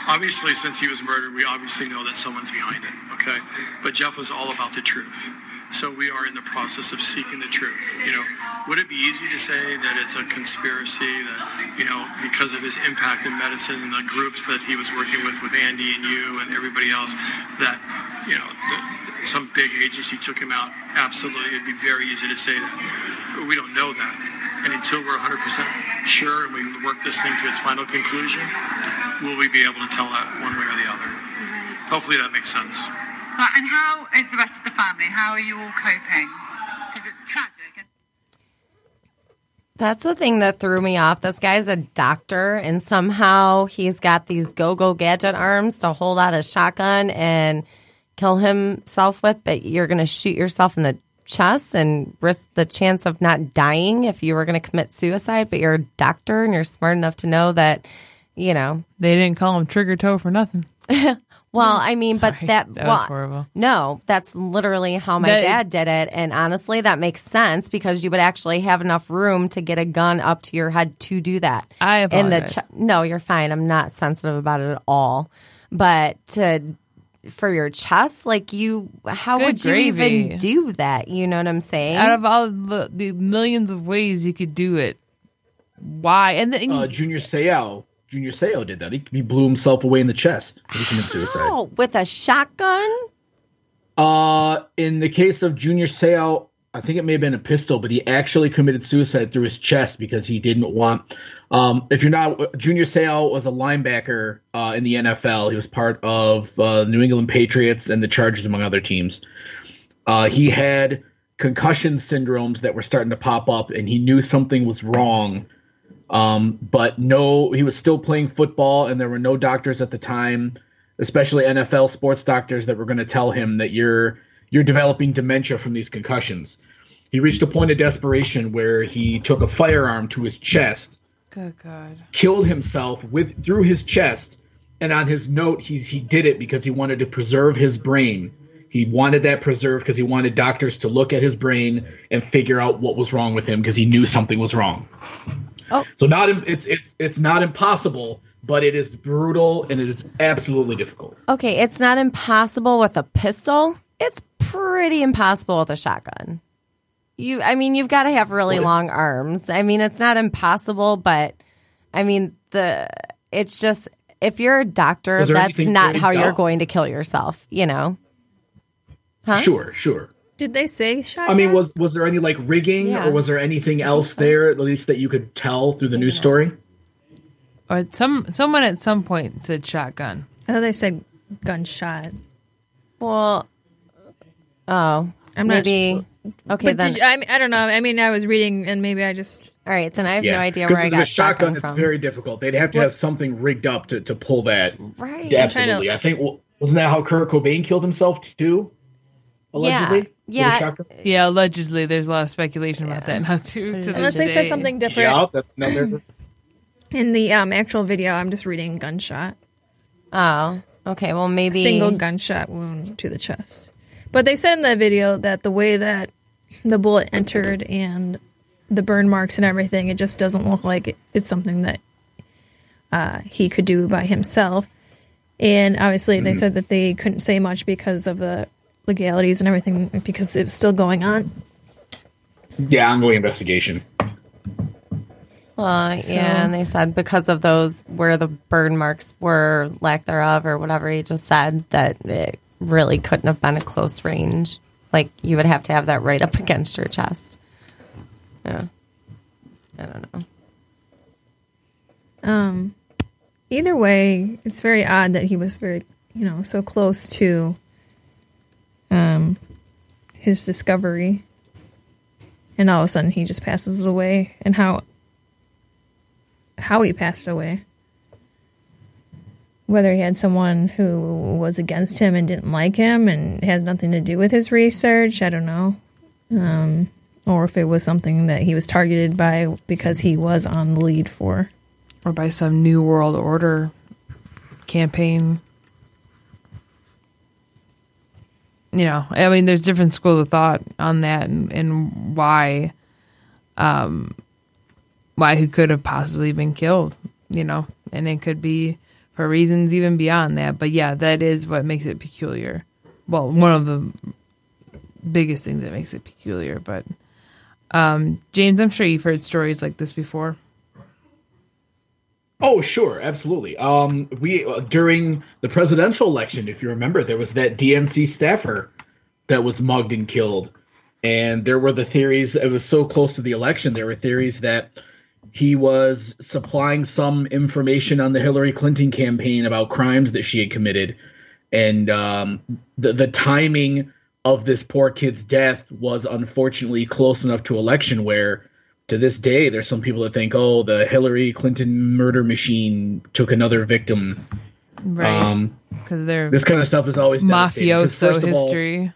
Obviously, since he was murdered, we obviously know that someone's behind it. Okay, but Jeff was all about the truth. So we are in the process of seeking the truth. You know, would it be easy to say that it's a conspiracy that you know because of his impact in medicine and the groups that he was working with, with Andy and you and everybody else, that you know that some big agency took him out? Absolutely, it'd be very easy to say that. But we don't know that. And until we're 100% sure and we work this thing to its final conclusion, will we be able to tell that one way or the other? Hopefully that makes sense. But- and how is the rest of the family? How are you all coping? Because it's tragic. That's the thing that threw me off. This guy's a doctor, and somehow he's got these go go gadget arms to hold out a shotgun and kill himself with, but you're going to shoot yourself in the chest and risk the chance of not dying if you were going to commit suicide. But you're a doctor and you're smart enough to know that, you know, They didn't call him Trigger Toe for nothing. well, I mean, but Sorry, that, that was well, horrible. No, that's literally how my That- dad did it. And honestly, that makes sense because you would actually have enough room to get a gun up to your head to do that. I In the ch- no, you're fine. I'm not sensitive about it at all. But to for your chest, like you, how Good would you even do that? You know what I'm saying? Out of all the, the millions of ways you could do it, why? And then uh, Junior Seau. Junior Seau did that. He, he blew himself away in the chest. when He committed suicide. Oh, with a shotgun? Uh, in the case of Junior Seau, I think it may have been a pistol, but he actually committed suicide through his chest because he didn't want. Um, if you're not, Junior Seau was a linebacker uh, in the NFL. He was part of uh, New England Patriots and the Chargers, among other teams. Uh, he had concussion syndromes that were starting to pop up, and he knew something was wrong. Um, but no, he was still playing football, and there were no doctors at the time, especially NFL sports doctors, that were going to tell him that you're you're developing dementia from these concussions. He reached a point of desperation where he took a firearm to his chest, Good God. killed himself with through his chest, and on his note, he he did it because he wanted to preserve his brain. He wanted that preserved because he wanted doctors to look at his brain and figure out what was wrong with him because he knew something was wrong. Oh. So not it's it's it's not impossible, but it is brutal and it is absolutely difficult. Okay, it's not impossible with a pistol. It's pretty impossible with a shotgun. You, I mean, you've got to have really long arms. I mean, it's not impossible, but I mean, the it's just if you're a doctor, that's not how you're going to kill yourself. You know? Huh? Sure, sure. Did they say shotgun? I mean, was was there any like rigging Yeah. or was there anything else there at least that you could tell through the news story? Or some someone at some point said shotgun. I thought they said gunshot. Well, oh, I'm not maybe. Okay, But then. did you, I, mean, I don't know. I mean, I was reading and maybe I just. all right, then I have no idea where I got shotgun, shotgun. from. It's very difficult. They'd have to What- have something rigged up to, to pull that. right. Yeah, trying to- absolutely. I think well, wasn't that how Kurt Cobain killed himself too? Allegedly. With a Yeah. shotgun? Yeah, allegedly. There's a lot of speculation about that now too. To Unless this they said day. something different Yeah, that's another. in the um, actual video. I'm just reading gunshot. Oh, okay. Well, maybe Single gunshot wound to the chest. But they said in the video that the way that the bullet entered and the burn marks and everything, it just doesn't look like it- it's something that uh, he could do by himself. And obviously, they said that they couldn't say much because of the legalities and everything because it was still going on. Yeah, ongoing investigation. Well, yeah, and they said because of those where the burn marks were lack thereof or whatever he just said that it really couldn't have been a close range. Like you would have to have that right up against your chest. Yeah. I don't know. Um, either way, it's very odd that he was very, you know, so close to um his discovery, and all of a sudden he just passes away, and how how he passed away. Whether he had someone who was against him and didn't like him and has nothing to do with his research, I don't know. Um, or if it was something that he was targeted by because he was on the lead for. or by some new world order campaign. You know, I mean, there's different schools of thought on that and, and why, um, why he could have possibly been killed. You know, and it could be for reasons even beyond that. But yeah, that is what makes it peculiar. Well, one of the biggest things that makes it peculiar. But um, James, I'm sure you've heard stories like this before. Oh, sure, absolutely. Um, we uh, during the presidential election, if you remember, there was that DNC staffer that was mugged and killed, and there were the theories. It was so close to the election. There were theories that he was supplying some information on the Hillary Clinton campaign about crimes that she had committed, and um, the the timing of this poor kid's death was unfortunately close enough to election where to this day, there's some people that think, oh, the Hillary Clinton murder machine took another victim. Right. Um, Because they're this kind of stuff is always mafioso of all- history.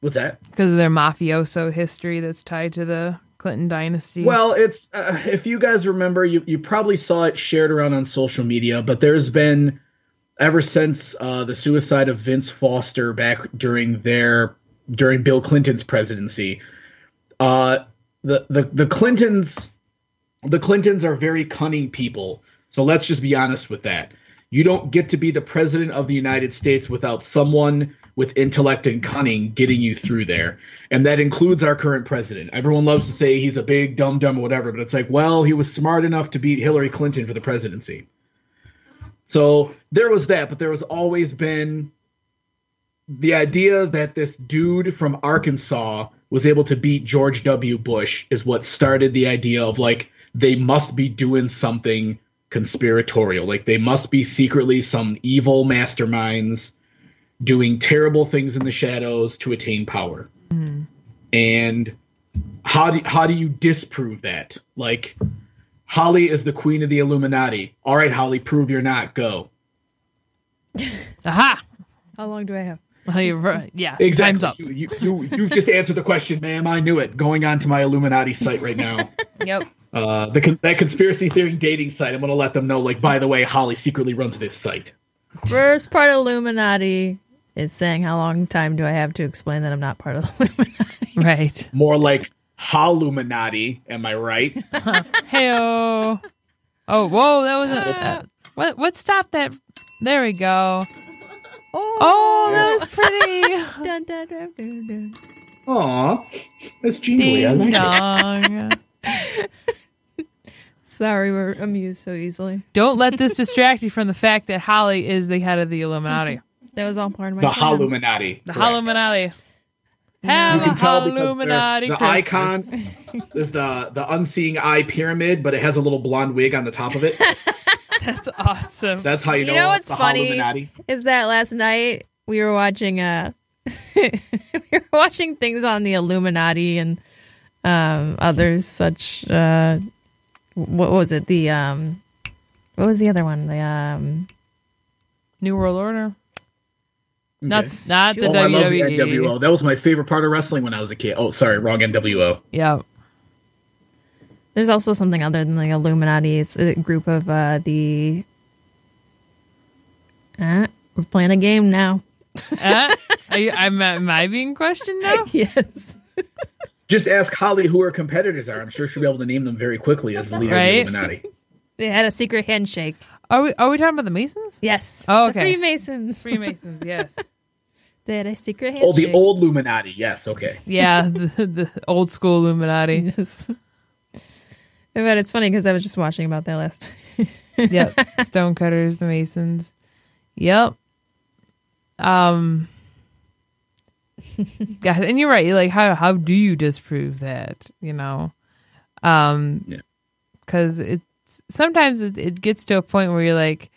what's that? Because of their mafioso history that's tied to the Clinton dynasty. Well, it's uh, if you guys remember, you you probably saw it shared around on social media, but there's been ever since uh, the suicide of Vince Foster back during their during Bill Clinton's presidency. Uh, the, the the Clintons the Clintons are very cunning people. So let's just be honest with that. You don't get to be the president of the United States without someone with intellect and cunning getting you through there. And that includes our current president. Everyone loves to say he's a big dumb dumb or whatever, but it's like, well, he was smart enough to beat Hillary Clinton for the presidency. So there was that, but there was always been the idea that this dude from Arkansas was able to beat George W. Bush is what started the idea of like they must be doing something conspiratorial. Like they must be secretly some evil masterminds doing terrible things in the shadows to attain power. Mm-hmm. And how do how do you disprove that? Like Holly is the queen of the Illuminati. All right, Holly, prove you're not. Go. Aha! How long do I have? Well, you're right. Yeah, Exactly. time's up. You, you, you, you just answered the question, ma'am. I knew it. Going on to my Illuminati site right now. Yep. Uh, the that conspiracy theory dating site. I'm going to let them know. Like, by the way, Holly secretly runs this site. First part of Illuminati is saying how long time do I have to explain that I'm not part of the Illuminati. Right. More like Holluminati. Am I right? Heyo. Oh, whoa! That was a uh, what? What stopped that? There we go. Oh, that was pretty. Dun, dun, dun, dun, dun. Aw, that's jingly. I Ding like it. dong. Sorry, we're amused so easily. Don't let this distract you from the fact that Holly is the head of the Illuminati, That was all part of my The plan. Holluminati. the Correct. Illuminati. Have You a can Illuminati the icon is the the unseeing eye pyramid, but it has a little blonde wig on the top of it. That's awesome. That's how you, You know what's the funny Holluminati. is that last night we were watching uh we were watching things on the Illuminati and um others such uh what was it the um what was the other one the um New World Order. Not Okay. not the E. Oh, I love the WWE. NWO. That was my favorite part of wrestling when I was a kid. Oh, sorry, wrong NWO. Yeah. There's also something other than the Illuminati it's a group of uh the uh, we're playing a game now Uh, are you, am, am I being questioned now? yes Just ask Holly who her competitors are. I'm sure she'll be able to name them very quickly as the leader Right. of the Illuminati. they had a secret handshake Are we are we talking about the Masons? yes Oh, The okay. Freemasons Freemasons, yes. they had a secret handshake. Oh, the old Illuminati. Yes, okay. Yeah, the, the old school Illuminati. Yes. But it's funny because I was just watching about that last. Yep. Stonecutters, the Masons. Yep. Um yeah, and you're right. Like how how do you disprove that, you know? Um Yeah. cuz it's sometimes it, it gets to a point where you're like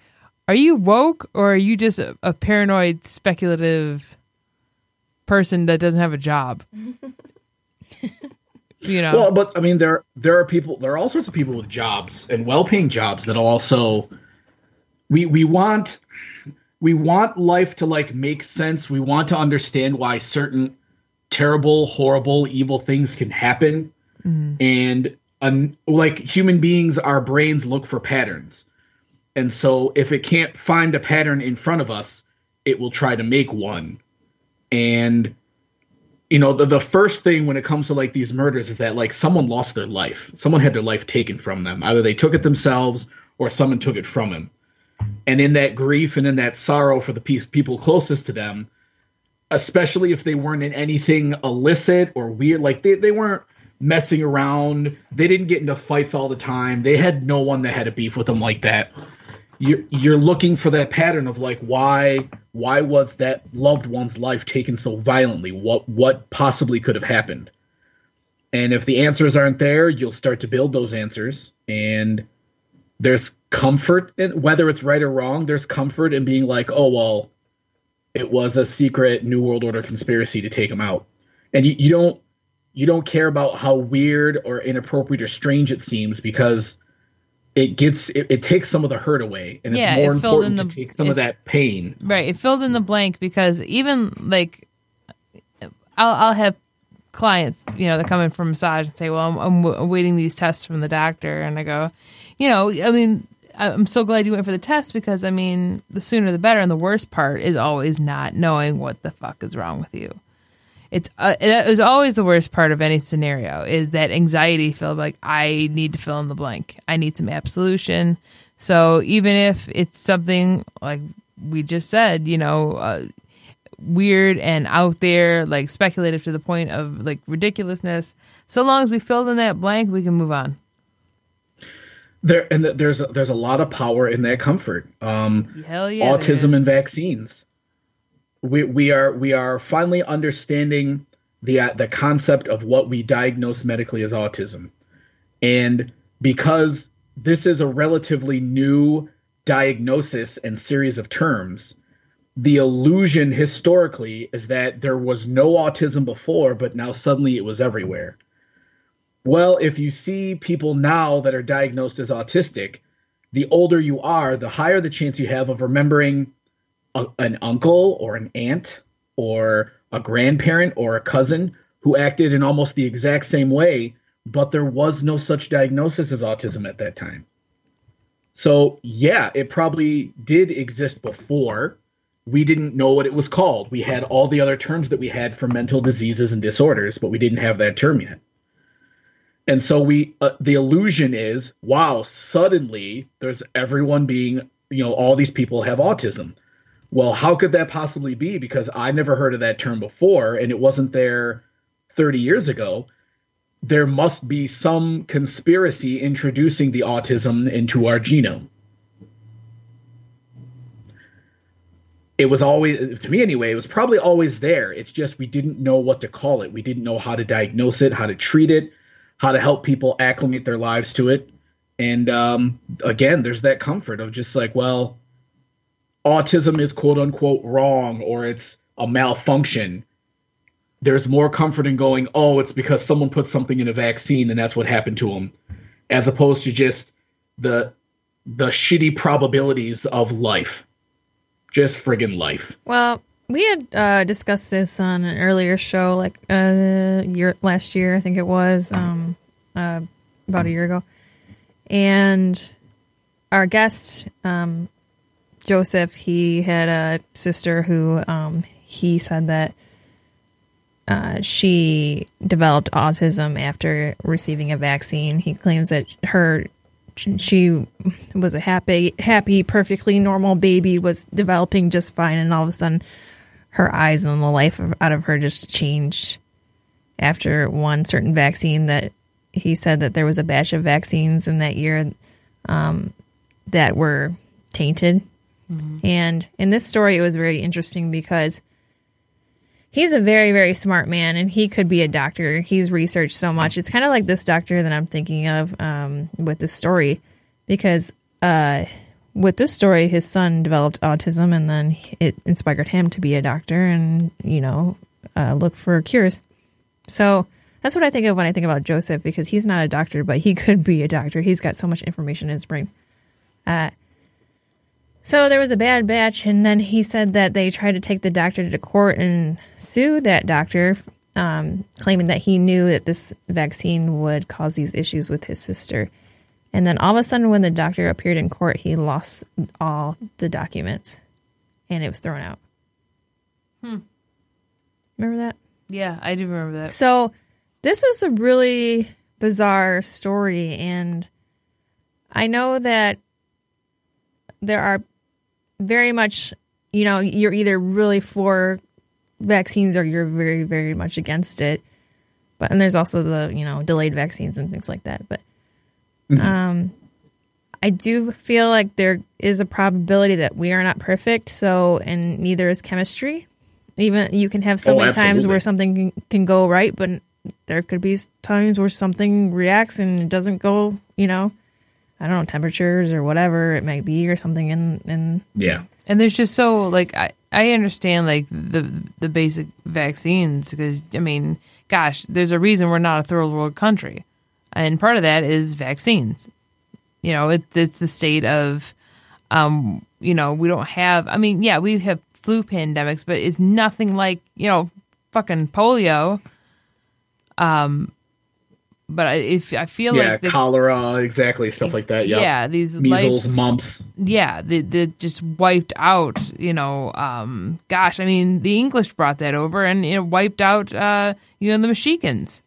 are you woke or are you just a, a paranoid speculative person that doesn't have a job? you know. Well, but I mean, there there are people. There are all sorts of people with jobs and well-paying jobs that also we we want we want life to like make sense. We want to understand why certain terrible, horrible, evil things can happen, and um, like human beings, our brains look for patterns, and so if it can't find a pattern in front of us, it will try to make one, and you know the, the first thing when it comes to like these murders is that like someone lost their life. Someone had their life taken from them. Either they took it themselves or someone took it from them. And in that grief and in that sorrow for the people closest to them especially if they weren't in anything illicit or weird like they, they weren't messing around. They didn't get into fights all the time. They had no one that had a beef with them like that you're, you're looking for that pattern of like why why was that loved one's life taken so violently? What what possibly could have happened? And if the answers aren't there you'll start to build those answers. And there's comfort in whether it's right or wrong there's comfort in being like oh well it was a secret new world order conspiracy to take him out. And you, you don't you don't care about how weird or inappropriate or strange it seems because it gets it, it takes some of the hurt away and Yeah, it's more it filled important in to take some of that pain Right. It filled in the blank because even like I'll I'll have clients, you know, that come in for massage and say, "Well, I'm, I'm w- awaiting these tests from the doctor," and I go, you know, I mean, I'm so glad you went for the test because I mean, the sooner the better. And the worst part is always not knowing what the fuck is wrong with you. It's uh, it is always the worst part of any scenario is that anxiety feel like I need to fill in the blank. I need some absolution. So even if it's something like we just said, you know, uh, weird and out there, like speculative to the point of like ridiculousness. So long as we filled in that blank, we can move on. There and there's a, there's a lot of power in that comfort. Um, Hell yeah, autism and vaccines. We we are we are finally understanding the uh, the concept of what we diagnose medically as autism, and because this is a relatively new diagnosis and series of terms, the illusion historically is that there was no autism before, but now suddenly it was everywhere. Well, if you see people now that are diagnosed as autistic, the older you are, the higher the chance you have of remembering a, an uncle or an aunt or a grandparent or a cousin who acted in almost the exact same way, but there was no such diagnosis as autism at that time. So, yeah, it probably did exist before. We didn't know what it was called. We had all the other terms that we had for mental diseases and disorders, but we didn't have that term yet. And so we uh, the illusion is, wow, suddenly there's everyone being, you know, all these people have autism. Well, how could that possibly be? Because I never heard of that term before, and it wasn't there 30 years ago. There must be some conspiracy introducing the autism into our genome. It was always, to me anyway, it was probably always there. It's just we didn't know what to call it. We didn't know how to diagnose it, how to treat it, how to help people acclimate their lives to it. And um, again, there's that comfort of just like, well, autism is quote unquote wrong or it's a malfunction. There's more comfort in going, oh, it's because someone put something in a vaccine and that's what happened to them, as opposed to just the the shitty probabilities of life, just friggin' life. Well, we had uh, discussed this on an earlier show, like uh, year last year, I think it was, um, uh, about a year ago, and our guest, um, Joseph, he had a sister who um, he said that uh, she developed autism after receiving a vaccine. He claims that her she was a happy, happy, perfectly normal baby, was developing just fine, and all of a sudden, her eyes and the life of, out of her just changed after one certain vaccine. That he said that there was a batch of vaccines in that year um, that were tainted. And in this story, it was very interesting because he's a very, very smart man and he could be a doctor. He's researched so much. It's kind of like this doctor that I'm thinking of um, with this story because uh, with this story, his son developed autism and then it inspired him to be a doctor and, you know, uh, look for cures. So that's what I think of when I think about Joseph because he's not a doctor, but he could be a doctor. He's got so much information in his brain. Uh, so there was a bad batch, and then he said that they tried to take the doctor to court and sue that doctor, um, claiming that he knew that this vaccine would cause these issues with his sister. And then all of a sudden, when the doctor appeared in court, he lost all the documents, and it was thrown out. Hmm. Remember that? Yeah, I do remember that. So this was a really bizarre story, and I know that there are very much, you know, you're either really for vaccines or you're very, very much against it. But and there's also the you know delayed vaccines and things like that. But um, I do feel like there is a probability that we are not perfect. So and neither is chemistry. Even you can have so Oh, many times where something can, can go right, but there could be times where something reacts and it doesn't go. You know, I don't know temperatures or whatever it might be or something in in Yeah. And there's just so like I I understand like the the basic vaccines because I mean, gosh, there's a reason we're not a third world country, and part of that is vaccines. You know, it, it's the state of, um, you know, we don't have. I mean, yeah, we have flu pandemics, but it's nothing like you know, fucking polio. Um, but I, if I feel yeah, like the, cholera, exactly, stuff like that. Yep. yeah, these Measles, life mumps. yeah, they, they just wiped out, you know, um, gosh, I mean, the English brought that over and it wiped out, uh, you know, the Mexicans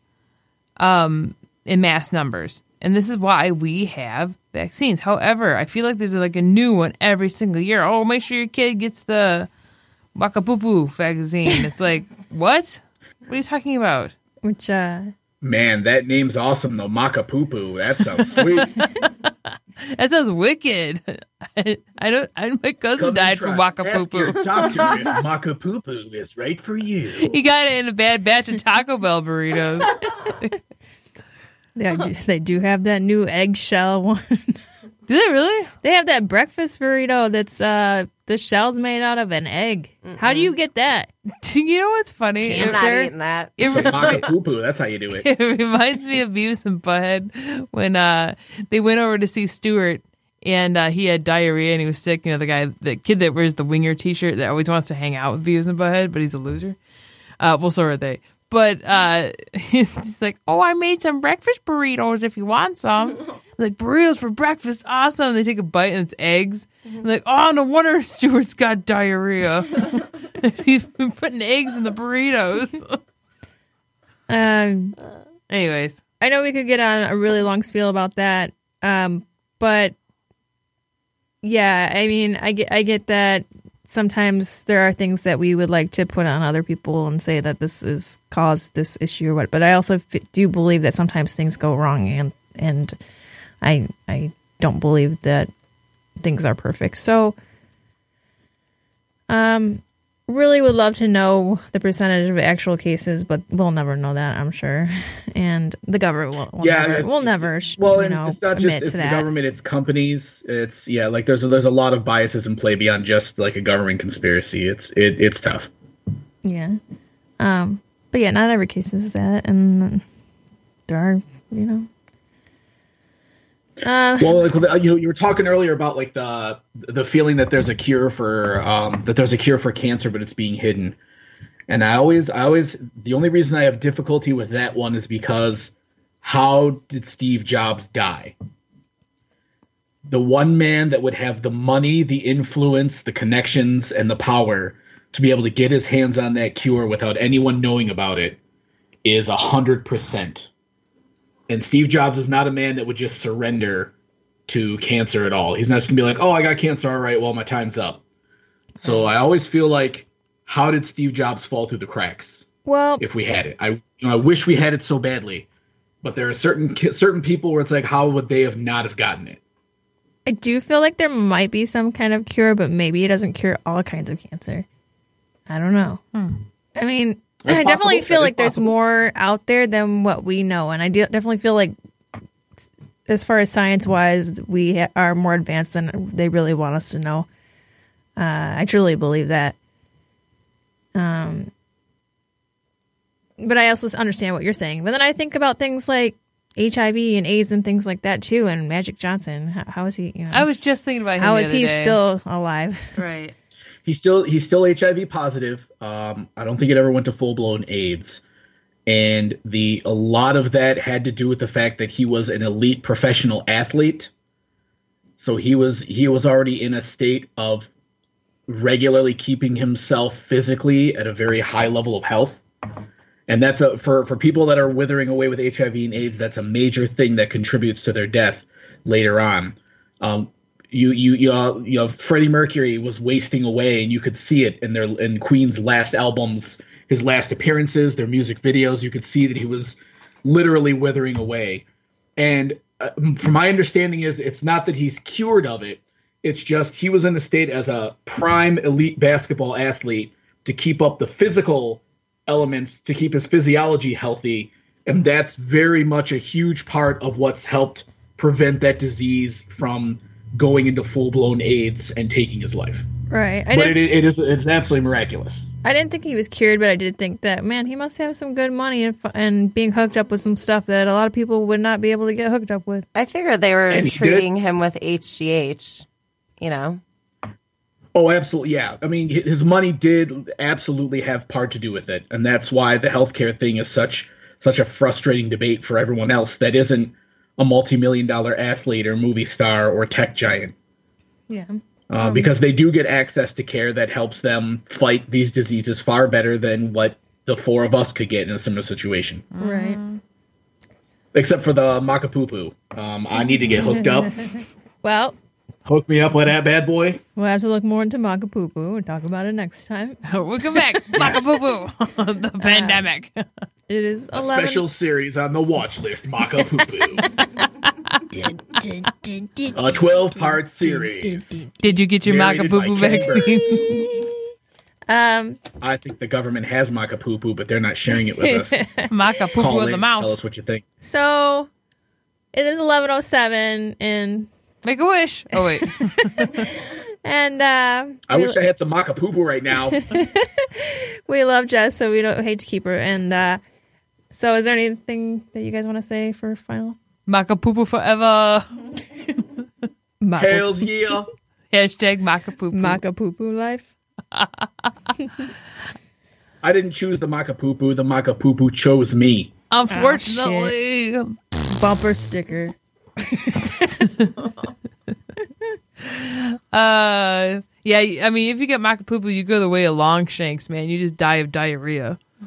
um, in mass numbers. And this is why we have vaccines. However, I feel like there's like a new one every single year. Oh, make sure your kid gets the Waka Poo Poo vaccine. It's like, what? What are you talking about? Which uh Man, that name's awesome though. Maka Poo Poo. That sounds sweet. That sounds wicked. I, I don't. I, my cousin died from Waka Poo Poo. Doctor, Poo Poo is right for you. He got it in a bad batch of Taco Bell burritos. they, do- they do have that new eggshell one. Do they really? they have that breakfast burrito that's uh the shell's made out of an egg. How do you get that? You know what's funny? I'm not sir. eating that. it, Maka remi- Poo Poo. That's how you do it. it reminds me of Beavis and Butthead when uh, they went over to see Stewart and uh, he had diarrhea and he was sick. You know, the guy, the kid that wears the winger T-shirt that always wants to hang out with Beavis and Butthead, but he's a loser. Uh, well, so are they. But uh, he's like, "Oh, I made some breakfast burritos. If you want some." Like burritos for breakfast, awesome. They take a bite and it's eggs. I'm like, oh, no wonder Stewart's got diarrhea. He's been putting eggs in the burritos. Um Anyways, I know we could get on a really long spiel about that. Um but yeah, I mean, I get I get that sometimes there are things that we would like to put on other people and say that this is caused this issue or what. But I also f- do believe that sometimes things go wrong, and and I I don't believe that things are perfect. So, um, really would love to know the percentage of actual cases, but we'll never know that, I'm sure. And the government will, will Yeah, never, will never, Well, you know, it's not just admit it's to the that. government, it's companies. It's yeah, like there's a, there's a lot of biases in play beyond just like a government conspiracy. It's it, it's tough. Yeah. Um, but yeah, not every case is that, and there are, you know. Uh, well, like, you you were talking earlier about like the the feeling that there's a cure for um, that there's a cure for cancer, but it's being hidden. And I always, I always, the only reason I have difficulty with that one is because how did Steve Jobs die? The one man that would have the money, the influence, the connections, and the power to be able to get his hands on that cure without anyone knowing about it is a hundred percent. And Steve Jobs is not a man that would just surrender to cancer at all. He's not just gonna be like, "Oh, I got cancer. All right, well, my time's up." So I always feel like, how did Steve Jobs fall through the cracks? well, If we had it, I you know, I wish we had it so badly, but there are certain certain people where it's like, how would they have not have gotten it? I do feel like there might be some kind of cure, but maybe it doesn't cure all kinds of cancer. I don't know. Hmm. I mean, That's I definitely feel like there's more out there than what we know, and I de- definitely feel like, as far as science wise, we ha- are more advanced than they really want us to know. Uh, I truly believe that. Um, but I also understand what you're saying. But then I think about things like HIV and AIDS and things like that too. And Magic Johnson, how, how is he? You know, I was just thinking about him. how the is other he day. still alive? right? He's still he's still HIV positive. Um, I don't think it ever went to full blown AIDS, and the a lot of that had to do with the fact that he was an elite professional athlete. So he was he was already in a state of regularly keeping himself physically at a very high level of health. And that's a for for people that are withering away with HIV and AIDS. That's a major thing that contributes to their death later on. Um, you you you, uh, you know Freddie Mercury was wasting away, and you could see it in their in Queen's last albums, his last appearances, their music videos. You could see that he was literally withering away. And uh, from my understanding, is it's not that he's cured of it. It's just he was in a state as a prime elite basketball athlete to keep up the physical elements to keep his physiology healthy, and that's very much a huge part of what's helped prevent that disease from going into full blown AIDS and taking his life. Right. I but it, it is it's absolutely miraculous. I didn't think he was cured, but I did think that man, he must have some good money and, and being hooked up with some stuff that a lot of people would not be able to get hooked up with. I figured they were And he treating him with HGH. You know, Oh, absolutely, yeah. I mean, his money did absolutely have part to do with it, and that's why the healthcare thing is such such a frustrating debate for everyone else that isn't a multi-million dollar athlete or movie star or tech giant. Yeah. uh, because they do get access to care that helps them fight these diseases far better than what the four of us could get in a similar situation. Right. Except for the Makapupu. Um, I need to get hooked up. Well, Hook me up with that bad boy. We'll have to look more into Maka Poo Poo and talk about it next time. Welcome back, Maka Poo Poo, the pandemic. It is 11. Special series on the watch list, Maka Poo Poo. A 12 part series. Did you get your Maka Poo Poo vaccine? Um, I think the government has Maka Poo Poo, but they're not sharing it with us. Maka Poo Poo Call in in, the Tell mouth. us what you think. so it is 11:07 and Make a wish. Oh wait, and uh I we, wish I had some Maka Poo Poo right now. we love Jess, so we don't hate to keep her. And uh so is there anything that you guys want to say for final? Maka Poo Poo forever. Maka, Hells yeah. Hashtag Maka Poo Poo. Maka Poo Poo life. I didn't choose the Maka Poo Poo. The Maka Poo Poo chose me. Unfortunately, Bumper sticker. Uh, yeah. I mean, if you get Maka Poo Poo, you go the way of Longshanks, man. You just die of diarrhea.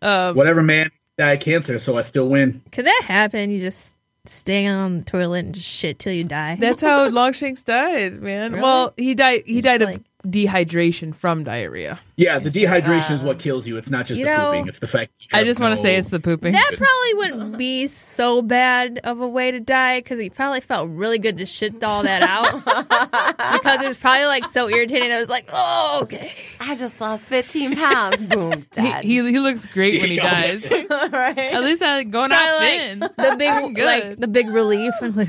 Whatever, man. Die of cancer, so I still win. Could that happen? You just stay on the toilet and just shit till you die. That's how Longshanks died, man. Well, he died. He He's died like- of dehydration from diarrhea. Yeah, the dehydration is what um, kills you. It's not just You the know, pooping. It's the fact. you I have just want to say it's the pooping. That probably wouldn't be so bad of a way to die because he probably felt really good to shit all that out because it was probably like so irritating. I was like, oh, okay. I just lost 15 pounds. Boom, he, dead. he he looks great when he dies. right? At least I'm going out Probably thin. the big, I'm good. like the big relief and like,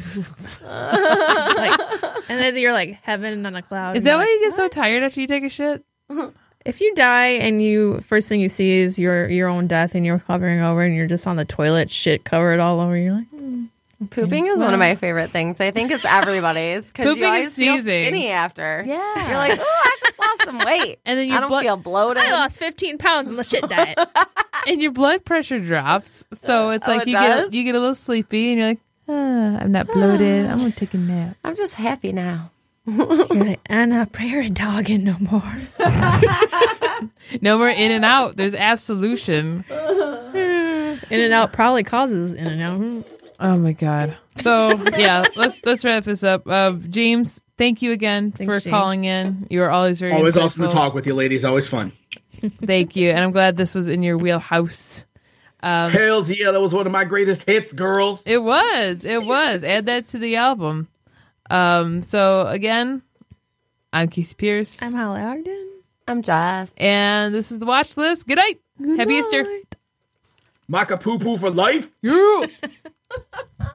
like, and then you're like heaven on a cloud. Is that why like, you get so tired after you take a shit? If you die and you first thing you see is your your own death and you're hovering over and you're just on the toilet, shit covered all over, you're like, Pooping is one of my favorite things. I think it's everybody's because Pooping you and always feel sneezing. skinny after. Yeah. You're like, oh, I just lost some weight. And then I your don't blood feel bloated. I lost 15 pounds on the shit diet. and your blood pressure drops. So it's Oh, like it you does? get you get a little sleepy and you're like, ah, I'm not bloated. I'm gonna take a nap. I'm just happy now. You're like, I'm not prairie dogging no more. No more in and out. There's absolution. In and out probably causes in and out. Oh my god. So yeah, let's let's wrap this up. Uh, James, thank you again Thanks, for James. calling in. You are always very Always insightful. awesome to talk with you, ladies. Always fun. Thank you, and I'm glad this was in your wheelhouse. Um, Hells yeah, that was one of my greatest hits, girls. It was. It was. Add that to the album. Um. So again, I'm Casey Pierce, I'm Holly Ogden. I'm Jess. and this is the watch list. Good night. Happy Easter. Maka Poo Poo for life. Yeah.